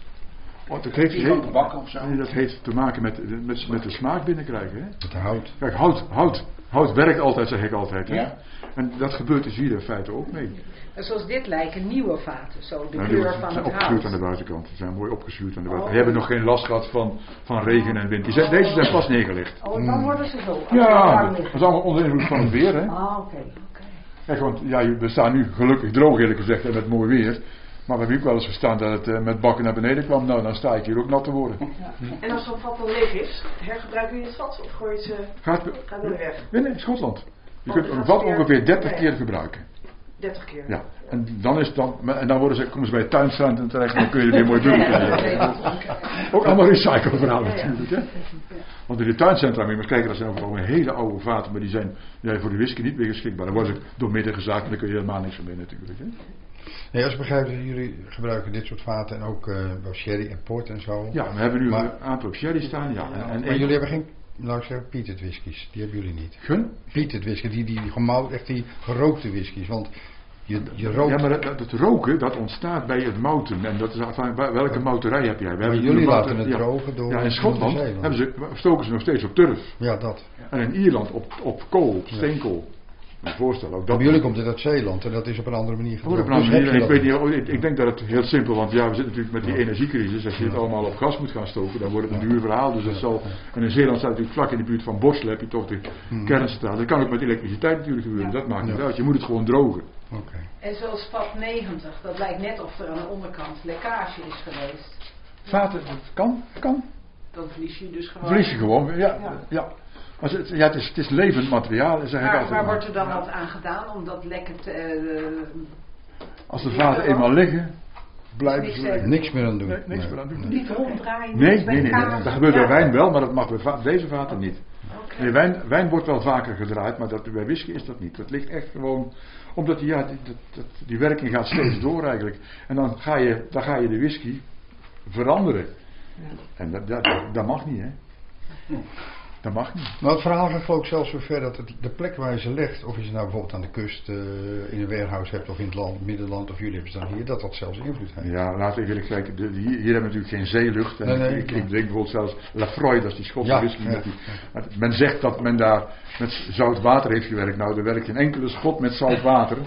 Want dat heeft,
bakken of zo?
nee, dat heeft te maken met, met, met de smaak binnenkrijgen. Hè?
Met de hout.
Kijk, hout, hout, hout werkt altijd, zeg ik altijd. Hè?
Ja.
En dat gebeurt dus hier in feite ook mee.
En zoals dit lijken nieuwe vaten, zo de
Nou,
kleur van
zijn
het
opgeschuurd
hout.
aan de buitenkant. Ze zijn mooi opgeschuurd aan de buitenkant.
Oh.
Die hebben nog geen last gehad van, van regen en wind. Die zijn, deze zijn pas neergelegd.
Oh, dan worden ze zo.
Ja, dat is allemaal onder invloed van het weer. Hè?
Ah, oké. oké.
Kijk, want ja, we staan nu gelukkig droog eerlijk gezegd en met mooi weer. Maar we hebben ook wel eens gestaan dat het eh, met bakken naar beneden kwam. Nou, dan sta ik hier ook nat te worden.
En als zo'n vat dan leeg is, hergebruiken jullie het vat of gooi je het ze...
Gaat,
Gaat het weg?
nee, nee, Schotland. Je
Oh,
kunt
dan
een vat ongeveer 30
weg.
keer gebruiken.
30 keer.
Ja, en dan, is het dan, en dan worden ze, komen ze bij het tuincentrum terecht en dan kun je er weer mooi doen. *laughs* Ook allemaal recycleverhalen natuurlijk. Hè? Want in de tuincentra, moet je maar kijken, dat zijn overal hele oude vaten, maar die zijn ja, voor de whisky niet meer geschikbaar. Dan worden ze door midden gezaagd en dan kun je helemaal niks van mee natuurlijk. Hè?
Nee, als ik begrijp, jullie gebruiken dit soort vaten en ook wel sherry en port en zo.
Ja, we hebben nu
Maar-
een aantal sherry staan. Ja, en, en
maar jullie hebben geen, nou ik zeg, peated whiskies. Die hebben jullie niet.
Gun?
Peated whisky, die, die gemouwd, echt die gerookte whiskies. Want je, je rookt...
Ja, maar dat, dat- het roken, dat ontstaat bij het mouten. En dat is afhankelijk, welke mouterij heb jij? We hebben
jullie laten het
ja.
drogen door-
Ja, in Schotland hebben ze, stoken ze nog steeds op turf.
Ja, dat.
En in Ierland op, op kool, op steenkool. Voorstellen. Ook dat
Bij jullie komt het uit Zeeland en dat is op een andere manier
Oh,
Dus
ik, weet niet, oh, ik, ik denk dat het heel simpel, want ja, we zitten natuurlijk met die energiecrisis. Als je het allemaal op gas moet gaan stoken, dan wordt het een duur verhaal. Dus dat zal, en in Zeeland staat natuurlijk vlak in de buurt van Borselen, heb je toch de kerncentrale. Dat kan ook met elektriciteit natuurlijk gebeuren, dat maakt niet
Ja.
uit. Je moet het gewoon drogen.
Oké.
En zoals vat 90, dat lijkt net of er aan de onderkant lekkage is geweest.
Vaten, dat kan, kan.
Dan verlies je dus gewoon.
Verlies je gewoon, ja. ja. Maar het, ja, het, is, het is levend materiaal, zeg ik
Maar,
altijd.
maar wordt er dan wat aan gedaan om dat lekker te... eh,
Als de vaten eenmaal liggen, blijven
Niks
ze liggen.
Niks meer aan doen.
Nee, niks
Nee.
meer aan doen.
niet ronddraaien?
Nee, nee, nee,
kaas?
nee. Dat gebeurt bij
Ja.
wijn wel, maar dat mag bij va- deze vaten niet. Nee, wijn, wijn wordt wel vaker gedraaid, maar dat, bij whisky is dat niet. Dat ligt echt gewoon, omdat die, ja, die, dat, dat- die werking gaat steeds door eigenlijk. En dan ga je, dan ga je de whisky veranderen. En dat, dat, dat, dat mag niet, hè. Dat mag niet.
Maar het verhaal gaat geloof ik zelfs zo ver dat het, de plek waar je ze legt, of je ze nou bijvoorbeeld aan de kust eh, in een warehouse hebt of in het land, middenland of jullie hebben ze dan hier, dat dat zelfs invloed heeft.
Ja, laten we eerlijk kijken, de, hier, hier hebben we natuurlijk geen zeelucht. En
Nee, nee,
ik, ik
ja.
drink bijvoorbeeld zelfs Lafroy, dat is die Schotse
Ja,
whisky.
ja,
men zegt dat men daar met zout water heeft gewerkt. Nou, er werkt geen enkele schot met zout water.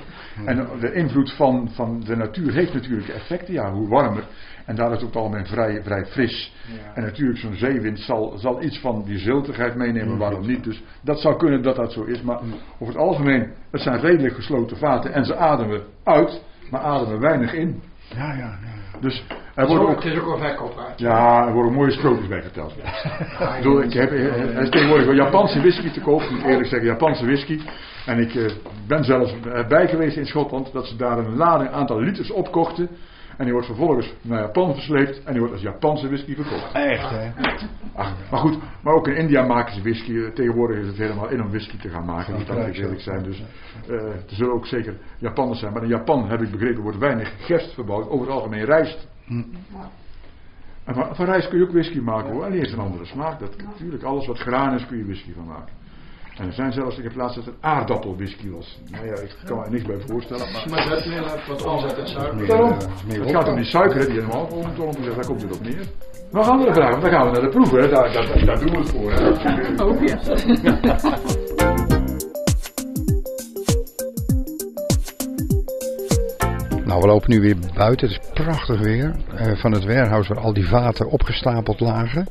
En de invloed van, van de natuur heeft natuurlijk effecten. Ja, hoe warmer. En daar is het ook algemeen vrij, vrij fris. En natuurlijk, zo'n zeewind zal, zal iets van die ziltigheid meenemen, waarom niet. Dus dat zou kunnen dat dat zo is. Maar over het algemeen, het zijn redelijk gesloten vaten. En ze ademen uit, maar ademen weinig in.
Ja, ja, ja. ja.
Dus er ook,
Het is ook wel verkoopbaar.
ja, er worden mooie sprookjes bij geteld. *laughs* Ik bedoel, ik heb, er is tegenwoordig wel Japanse whisky te koop, ik moet eerlijk zeggen, Japanse whisky. En ik eh, ben zelfs bij geweest in Schotland dat ze daar een lading aantal liters opkochten. En die wordt vervolgens naar Japan versleept en die wordt als Japanse whisky verkocht.
Echt, hè?
Ach, maar goed, maar ook in India maken ze whisky. Tegenwoordig is het helemaal in om whisky te gaan maken. Dat
dat
moet
is
eerlijk zijn. Dus eh, er zullen ook zeker Japanners zijn. Maar in Japan, heb ik begrepen, wordt weinig gerst verbouwd. Over het algemeen rijst.
Hm.
En van, van rijst kun je ook whisky maken hoor. En die heeft een andere smaak. Dat, natuurlijk, alles wat graan is kun je whisky van maken. En er zijn zelfs, ik heb laatst dat het aardappelwhisky was. Nou ja, ik kan me er niks bij voorstellen. Maar
Maar dat is wat omzet en suiker.
Daarom.
eh, meer
Het gaat om die suiker hè, die helemaal omtonen. Daar komt het op neer. Nog andere vragen, dan gaan we naar de proeven. Hè. Daar, daar, daar doen we het voor. Hè.
Oh ja. *laughs*
Nou, we lopen nu weer buiten. Het is prachtig weer. eh, van het warehouse waar al die vaten opgestapeld lagen.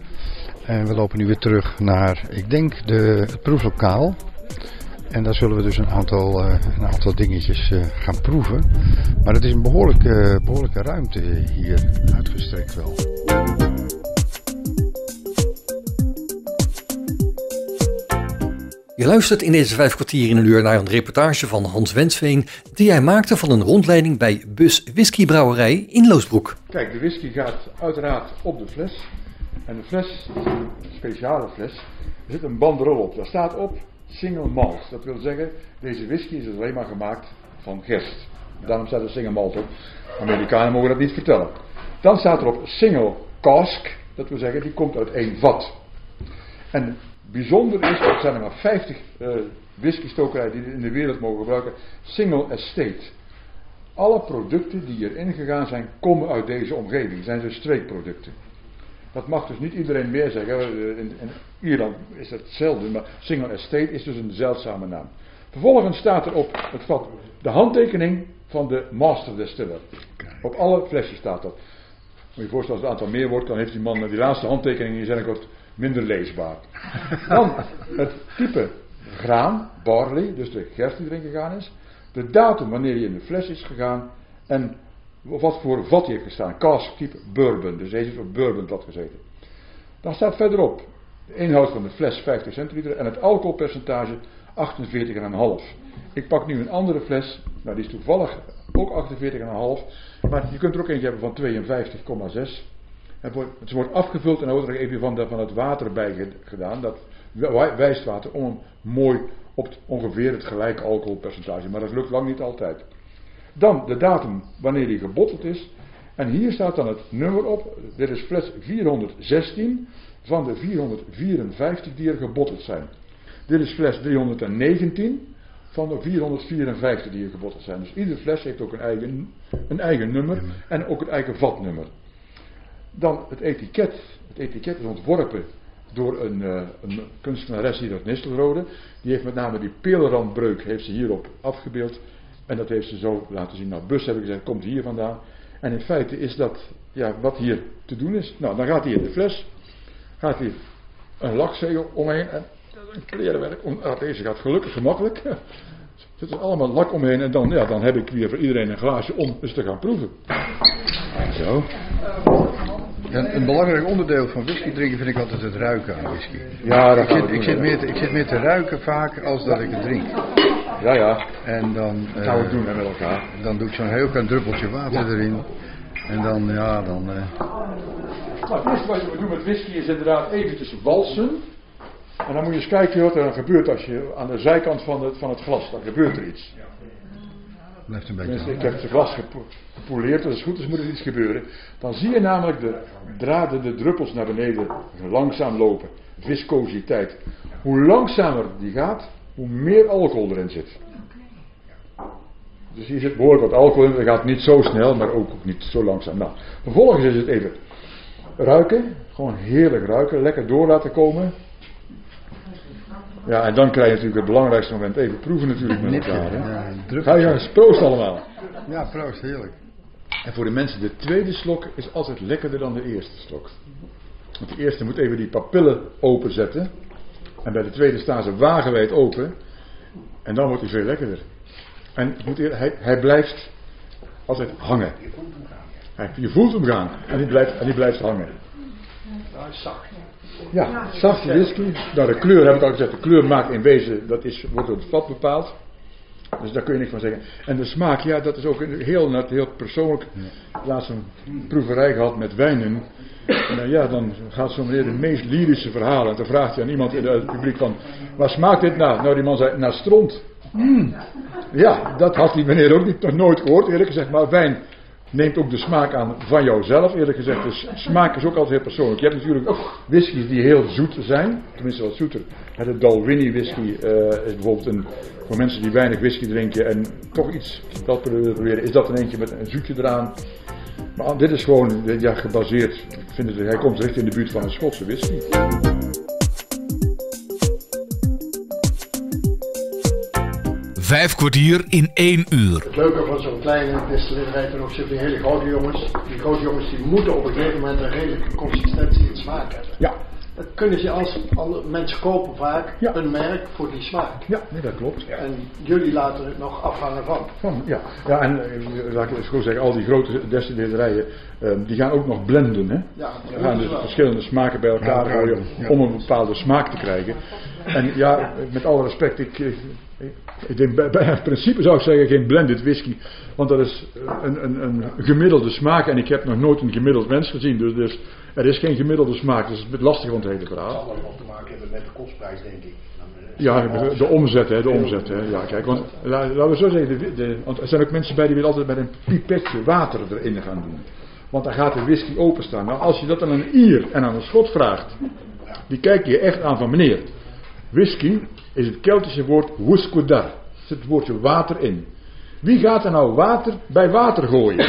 En we lopen nu weer terug naar, ik denk, de, het proeflokaal. En daar zullen we dus een aantal, eh, een aantal dingetjes eh, gaan proeven. Maar het is een behoorlijke, behoorlijke ruimte hier uitgestrekt wel.
Je luistert in deze vijf kwartier in een uur naar een reportage van Hans Wensveen die hij maakte van een rondleiding bij Bus Whiskybrouwerij in Loosbroek.
Kijk, de whisky gaat uiteraard op de fles. En de fles een speciale fles. Er zit een banderol op. Daar staat op single malt. Dat wil zeggen, deze whisky is alleen maar gemaakt van gerst. Daarom staat er single malt op. Amerikanen mogen dat niet vertellen. Dan staat er op single cask. Dat wil zeggen, die komt uit één vat. En bijzonder is, er zijn er maar 50 uh, whiskystokerijen die in de wereld mogen gebruiken. Single estate. Alle producten die erin gegaan zijn, komen uit deze omgeving. Zijn dus streekproducten. Dat mag dus niet iedereen meer zeggen. In, in Ierland is dat hetzelfde, maar single estate is dus een zeldzame naam. Vervolgens staat er op het vat de handtekening van de master distiller. Op alle flesjes staat dat. Moet je voorstellen, als het aantal meer wordt, dan heeft die man die laatste handtekening die zijn wat minder leesbaar. *laughs* Dan het type graan, barley, dus de gerst die erin gegaan is. De datum wanneer hij in de fles is gegaan. En wat voor vat hij heeft gestaan. Cask type bourbon. Dus deze is op bourbonblad gezeten. Dan staat verderop de inhoud van de fles 50 centiliter en het alcoholpercentage 48,5. Ik pak nu een andere fles. Nou, die is toevallig ook 48,5. Maar je kunt er ook eentje hebben van 52,6. Het wordt, het wordt afgevuld en er wordt er even van, van het water bij gedaan. Dat wijst water om hem mooi op ongeveer het gelijke alcoholpercentage. Maar dat lukt lang niet altijd. Dan de datum wanneer die gebotteld is. En hier staat dan het nummer op. Dit is fles 416 van de 454 die er gebotteld zijn. Dit is fles 319 van de 454 die er gebotteld zijn. Dus iedere fles heeft ook een eigen, een eigen nummer en ook een eigen vatnummer. Dan het etiket. Het etiket is ontworpen door een, uh, een kunstenares hier uit Nistelrode. Die heeft met name die peelrandbreuk heeft ze hierop afgebeeld. En dat heeft ze zo laten zien. Nou, bus heb ik gezegd, komt hier vandaan. En in feite is dat ja, wat hier te doen is. Nou, dan gaat hij in de fles. Gaat hij een lakzegel omheen. En een klerenwerk. Om, ah, deze gaat gelukkig gemakkelijk. *laughs* Zit er allemaal lak omheen. En dan, ja, dan heb ik weer voor iedereen een glaasje om eens te gaan proeven. Zo.
En een belangrijk onderdeel van whisky drinken vind ik altijd het ruiken aan whisky.
Ja, dat
ik, zit, ik, zit meer te, ik zit meer te ruiken vaak als dat ik het drink.
Ja, ja.
En dan...
Dat gaan we doen hè, met elkaar.
Dan doe ik zo'n heel klein druppeltje water erin. En dan, ja, dan... Uh...
Nou, het eerste wat je moet doen met whisky is inderdaad eventjes walsen. En dan moet je eens kijken wat er dan gebeurt als je aan de zijkant van het, van het glas, dan gebeurt er iets.
Blijft een beetje
ik heb het glas gepoleerd, als het goed is moet er iets gebeuren. Dan zie je namelijk de draden, de druppels naar beneden langzaam lopen. Viscositeit. Hoe langzamer die gaat, hoe meer alcohol erin zit. Dus hier zit behoorlijk wat alcohol in. Dat gaat niet zo snel, maar ook niet zo langzaam. Nou, vervolgens is het even ruiken. Gewoon heerlijk ruiken. Lekker door laten komen. Ja, en dan krijg je natuurlijk het belangrijkste moment. Even proeven natuurlijk met elkaar. Hè? Ja, Ga je eens, proost allemaal.
Ja, proost, heerlijk.
En voor de mensen, de tweede slok is altijd lekkerder dan de eerste slok. Want de eerste moet even die papillen openzetten. En bij de tweede staan ze wagenwijd open. En dan wordt hij veel lekkerder. En moet, hij, hij blijft altijd hangen. Hij, je voelt hem gaan. En die blijft, en die blijft hangen.
zacht.
Ja, zachte whisky. Nou, de kleur heb ik al gezegd. De kleur maakt in wezen, dat is, wordt door het vat bepaald. Dus daar kun je niks van zeggen. En de smaak, ja, dat is ook heel, net, heel persoonlijk. Laatst een proeverij gehad met wijnen. En dan, ja, dan gaat zo'n meneer de meest lyrische verhalen. En dan vraagt hij aan iemand in het publiek van, waar smaakt dit nou? Nou, die man zei, naar stront. Mm. Ja, dat had die meneer ook niet, nog nooit gehoord, eerlijk gezegd. Maar wijn neemt ook de smaak aan van jouzelf. Eerlijk gezegd, dus smaak is ook altijd heel persoonlijk. Je hebt natuurlijk ook whiskies die heel zoet zijn. Tenminste wat zoeter. De Dalwhinnie whisky uh, is bijvoorbeeld een, voor mensen die weinig whisky drinken en toch iets dat proberen. Is dat een eentje met een zoetje eraan. Maar dit is gewoon ja, gebaseerd. Ik vind het, hij komt recht in de buurt van een Schotse whisky.
Vijf kwartier in één uur.
Het leuke van zo'n kleine distillerij ten opzichte van hele grote jongens. Die grote jongens die moeten op een gegeven moment een redelijke consistentie in smaak hebben.
Ja.
Dat kunnen ze als alle mensen kopen vaak
Ja.
een merk voor die smaak.
Ja, nee, dat klopt.
En jullie laten het nog afhangen van.
Van, ja. ja, en eh, laat ik eens goed zeggen, al die grote destillerijen, eh, die gaan ook nog blenden. Hè?
Ja,
Ze gaan dus verschillende smaken bij elkaar
Ja,
gooien
ja.
om een bepaalde smaak te krijgen. En ja, met alle respect, ik, ik, denk bij, bij het principe zou ik zeggen geen blended whisky. Want dat is een, een, een gemiddelde smaak. En ik heb nog nooit een gemiddeld mens gezien. Dus, dus er is geen gemiddelde smaak. Dus het is het lastig van het hele verhaal.
Dat zal wat te maken hebben met de kostprijs, denk ik.
Ja, de, omzet, hè, de omzet. Hè. Ja, kijk, want la- laten we zo zeggen, de, de, want er zijn ook mensen bij die willen altijd met een pipetje water erin gaan doen. Want dan gaat de whisky openstaan. Nou, als je dat aan een Ier en aan een Schot vraagt, die kijken je echt aan van meneer. Whisky is het Keltische woord wuskodar. Er zit het woordje water in. Wie gaat er nou water bij water gooien?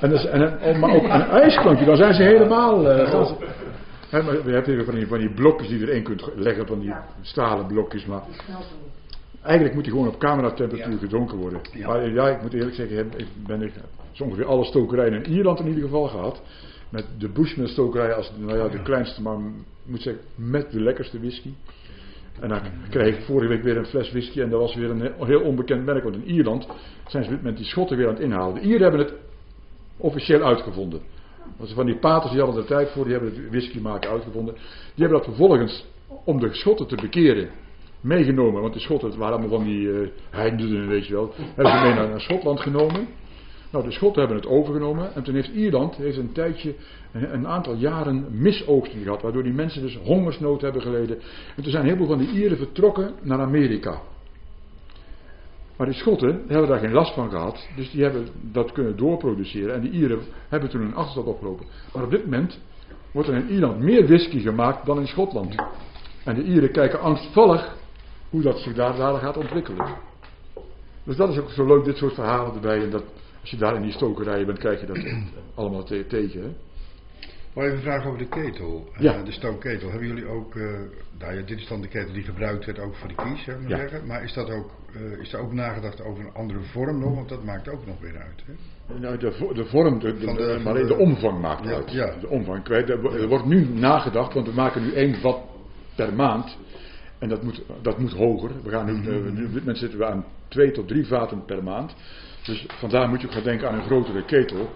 En, maar ook een ijsklankje, dan zijn ze helemaal. maar je hebt hier van die, van die blokjes die je erin kunt leggen, van die stalen blokjes. Maar eigenlijk moet die gewoon op cameratemperatuur gedronken worden. Maar ja, ik moet eerlijk zeggen, ik ben ik zo ongeveer alle stokerijen in Ierland in ieder geval gehad. Met de Bushman stokerij als nou ja, de kleinste, maar moet zeggen, met de lekkerste whisky. En dan kreeg ik vorige week weer een fles whisky en dat was weer een heel- onbekend merk. Want in Ierland zijn ze met die schotten weer aan het inhalen. De Ieren hebben het officieel uitgevonden. Want van die paters die hadden er tijd voor, die hebben het whisky maken uitgevonden. Die hebben dat vervolgens, om de schotten te bekeren, meegenomen. Want de schotten, waren allemaal van die uh, weet je wel. Hebben ze mee naar, naar Schotland genomen. Nou, de Schotten hebben het overgenomen. En toen heeft Ierland heeft een tijdje, een, aantal jaren misoogsten gehad. Waardoor die mensen dus hongersnood hebben geleden. En toen zijn heel veel van die Ieren vertrokken naar Amerika. Maar die Schotten hebben daar geen last van gehad. Dus die hebben dat kunnen doorproduceren. En die Ieren hebben toen een achterstand opgelopen. Maar op dit moment wordt er in Ierland meer whisky gemaakt dan in Schotland. En de Ieren kijken angstvallig hoe dat zich daar, daar gaat ontwikkelen. Dus dat is ook zo leuk, dit soort verhalen erbij. En dat, als je daar in die stokerijen bent, krijg je dat *clears throat* allemaal te- tegen. Hè?
Maar even een vraag over de ketel. Eh, de stoomketel. Hebben jullie ook, eh, nou ja, dit is dan de ketel die gebruikt werd ook voor de kies, zou ik maar
Ja.
zeggen. Maar is, dat ook, eh, is er ook nagedacht over een andere vorm nog? Want dat maakt ook nog weer uit. Hè?
Nou, de, de vorm, de, de-
Van de-
maar alleen
de-
omvang maakt
Ja,
uit.
ja.
De omvang. Er, wo- wordt nu nagedacht, want we maken nu één vat per maand. En dat moet, dat moet hoger. We gaan nu, nu, op dit moment zitten we aan twee tot drie vaten per maand. Dus vandaar moet je ook gaan denken aan een grotere ketel.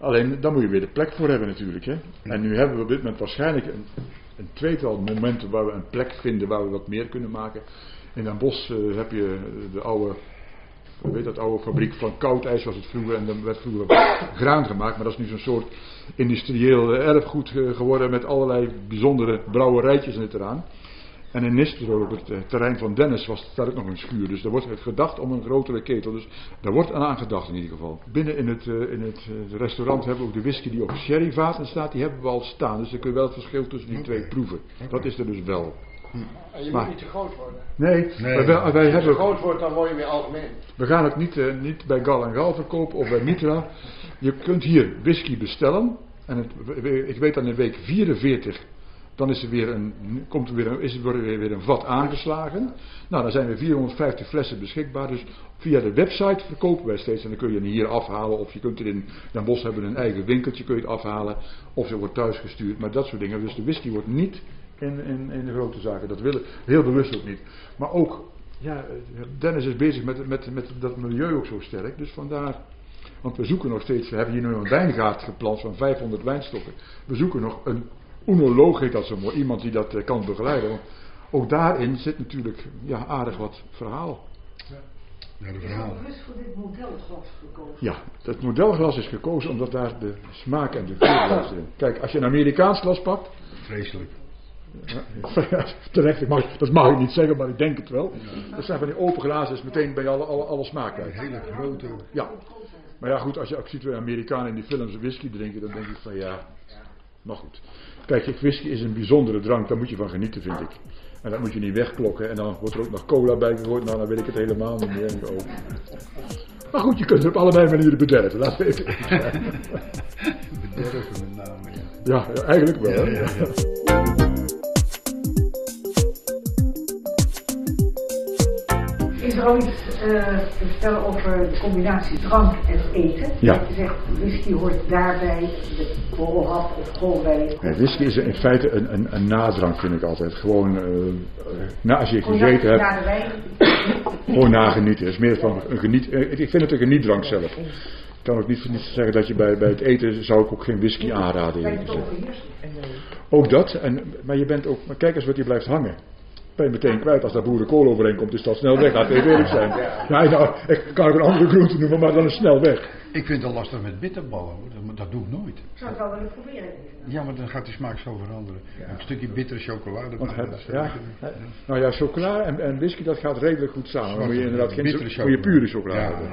Alleen, dan moet je weer de plek voor hebben natuurlijk. Hè? En nu hebben we op dit moment waarschijnlijk een, een tweetal momenten waar we een plek vinden waar we wat meer kunnen maken. In Den Bosch eh, heb je de oude weet dat oude fabriek van koud ijs was het vroeger en dan werd vroeger *coughs* graan gemaakt, maar dat is nu zo'n soort industrieel eh, erfgoed eh, geworden met allerlei bijzondere brouwerijtjes en het eraan. En in Nistelrooy, op het eh, terrein van Dennis, was daar ook nog een schuur. Dus daar wordt gedacht om een grotere ketel. Dus daar wordt aan gedacht in ieder geval. Binnen in het, eh, in het eh, restaurant hebben we ook de whisky die op sherryvaten staat. Die hebben we al staan. Dus dan kun je wel het verschil tussen die twee proeven. Dat is er dus wel.
En je
Maar-
moet niet te groot worden.
Nee,
Nee.
maar wij, wij
Als je te
hebben...
groot wordt, dan word je weer algemeen.
We gaan het niet, niet bij Gal en Gal verkopen of bij Mitra. Je kunt hier whisky bestellen. En het, ik weet dat in week 44. Dan is er weer een, komt er weer is er weer, weer een vat aangeslagen. Nou, dan zijn er 450 flessen beschikbaar. Dus via de website verkopen wij steeds. En dan kun je hem hier afhalen. Of je kunt er in Den Bosch hebben een eigen winkeltje kun je het afhalen. Of ze wordt thuis gestuurd. Maar dat soort dingen. Dus de whisky wordt niet in, in, in de grote zaken. Dat willen heel bewust ook niet. Maar ook ja, Dennis is bezig met, met, met dat milieu ook zo sterk. Dus vandaar. Want we zoeken nog steeds. We hebben hier nu een wijngaard geplant van 500 wijnstokken. We zoeken nog een oenoloog, heet dat zo mooi. Iemand die dat eh, kan begeleiden. Want ook daarin zit natuurlijk ja, aardig wat verhaal.
Ja, de
Is
verhaal.
er bewust voor dit modelglas gekozen?
Ja, dat modelglas is gekozen omdat daar de smaak en de kleur zit. Kijk, als je een Amerikaans glas pakt.
Vreselijk.
Ja, terecht, ik mag, dat mag ik niet zeggen, maar ik denk het wel. Dat zijn van die open glazen, is meteen bij alle, alle, alle smaak uit.
Hele grote.
Ja. Maar ja, goed, als je ook ziet waar Amerikanen in die films whisky drinken, dan denk ik van ja. Maar goed. Kijk, whisky is een bijzondere drank, daar moet je van genieten, vind ik. En dat moet je niet wegklokken. En dan wordt er ook nog cola bij gegooid. Nou, dan weet ik het helemaal niet meer. Ik, oh. Maar goed, je kunt het op allerlei manieren bederven. Laat het even. *laughs*
Bederven met name, ja.
Ja, eigenlijk wel. hè.
Ja, ja, ja.
Er al iets eh, te vertellen over de combinatie drank en eten?
Ja.
Je zegt, whisky hoort daarbij, de borrelhap of koolwijn.
Nee, whisky is in feite een, een, een nadrank, vind ik altijd. Gewoon, eh, eh, na, als je gegeten hebt,
na de wijn.
gewoon nagenieten. Het is meer van een geniet. eh, Ik vind het een genietdrank zelf. Ik kan ook niet, niet zeggen dat je bij, bij het eten zou ik ook geen whisky aanraden.
Bij.
Ook dat, en, maar je bent ook, maar kijk eens wat je blijft hangen. Ben je meteen kwijt. Als daar boerenkool overheen komt, is dat snel weg. Laat even eerlijk zijn. Ja, nou, ik kan ook een andere groente noemen, maar dan is snel weg.
Ik vind het lastig met bitterballen, hoor. Dat, dat doe ik nooit.
Ik zou het wel willen proberen.
Ja, maar dan gaat die smaak zo veranderen. Een stukje bittere chocolade.
Want het- ja, nou ja, chocola en, en whisky, dat gaat redelijk goed samen. Dan moet je inderdaad geen
bittere
moet je pure chocola
Ja.
hebben.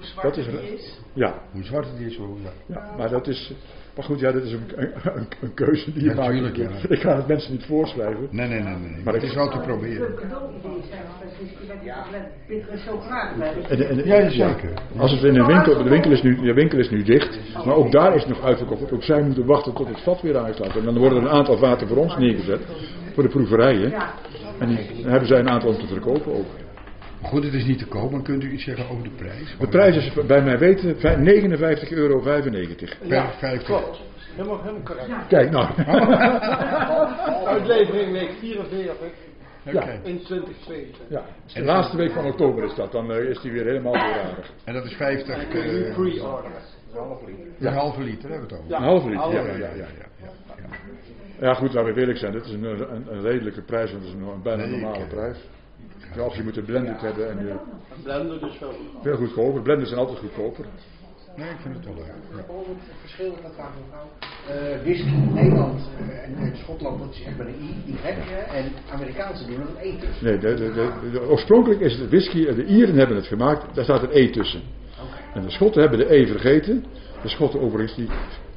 zwart
Dat is,
die is.
ja,
Hoe zwart het is, hoor. Ja.
ja, maar dat is, maar goed, ja, dat is een, een, een- een keuze die je
Ja,
maakt.
ja.
Ik ga het mensen niet voorschrijven.
Nee, nee, nee, nee.
Maar
het
ik-
is wel te proberen.
een.
En, en,
Ja, zeker.
Als het in de winkel, de winkel is nu, de winkel is nu dicht, maar ook daar is het nog uitverkocht. Ook zij moeten wachten tot het vat weer aanstaat. En dan worden er een aantal vaten voor ons neergezet, voor de proeverijen. En die, dan hebben zij een aantal om te verkopen ook.
Maar goed, het is niet te koop, maar kunt u iets zeggen over de prijs?
De prijs is bij mij weten vij- 59,95 euro.
Per 50.
Helemaal, helemaal correct.
Kijk nou. *laughs*
Uitlevering week 44
Oké.
in 2022.
Ja, de laatste week van oktober is dat, dan eh, is die weer helemaal voorradig.
En dat is 50.
En dan kun je nu
eh,
pre-order. Een half liter.
Een halve liter hebben we het over.
Een halve liter, ja,
halve
ja, ja, ja. Ja goed, laten we eerlijk zijn, dit is een, een, een redelijke prijs, want het is een, een bijna normale
ik-
prijs. Ja, of je moet het blended hebben en je,
Een blender dus wel.
veel goedkoper. Blenders zijn altijd goedkoper.
Nee, ik vind het wel leuk. Ja.
Het verschil dat vraag mevrouw. Eh whisky in Nederland eh, en, Schotland, dat is echt met een I, Y, en Amerikaanse doen er een E tussen.
Nee, de, de, de, de- oorspronkelijk is het whisky, de Ieren hebben het gemaakt, daar staat een E tussen. En de Schotten hebben de E vergeten. De Schotten overigens, die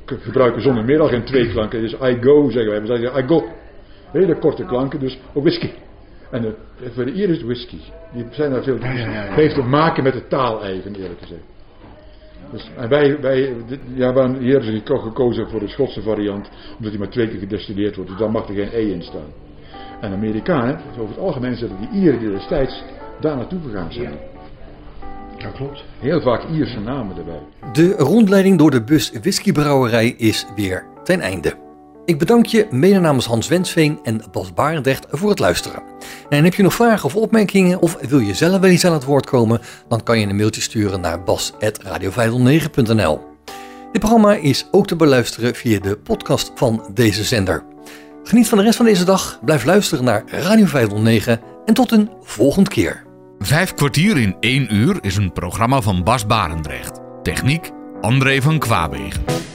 gebruiken zonder meer al geen twee klanken. Dus I go zeggen wij, we zeggen I go. Hele korte klanken, dus ook whisky. En de, voor de Ieren is het whisky. Die zijn daar veel.
Ja, ja, ja, ja.
Het heeft te maken met de taal eigen, eerlijk gezegd. Dus, en wij, wij dit- ja, we- hier hebben ze geko- gekozen voor de Schotse variant, omdat die maar twee keer gedestilleerd wordt. Dus dan mag er geen E in staan. En Amerikanen, dus over het algemeen zullen die Ieren die destijds daar naartoe gegaan zijn.
Dat klopt.
Heel vaak Ierse namen erbij.
De rondleiding door de bus whiskybrouwerij is weer ten einde. Ik bedank je mede namens Hans Wensveen en Bas Barendrecht voor het luisteren. En heb je nog vragen of opmerkingen of wil je zelf wel eens aan het woord komen, dan kan je een mailtje sturen naar bas.radio509.nl. Dit programma is ook te beluisteren via de podcast van deze zender. Geniet van de rest van deze dag, blijf luisteren naar Radio 509 en tot een volgende keer.
Vijf kwartier in één uur is een programma van Bas Barendrecht. Techniek André van Kwaabegen.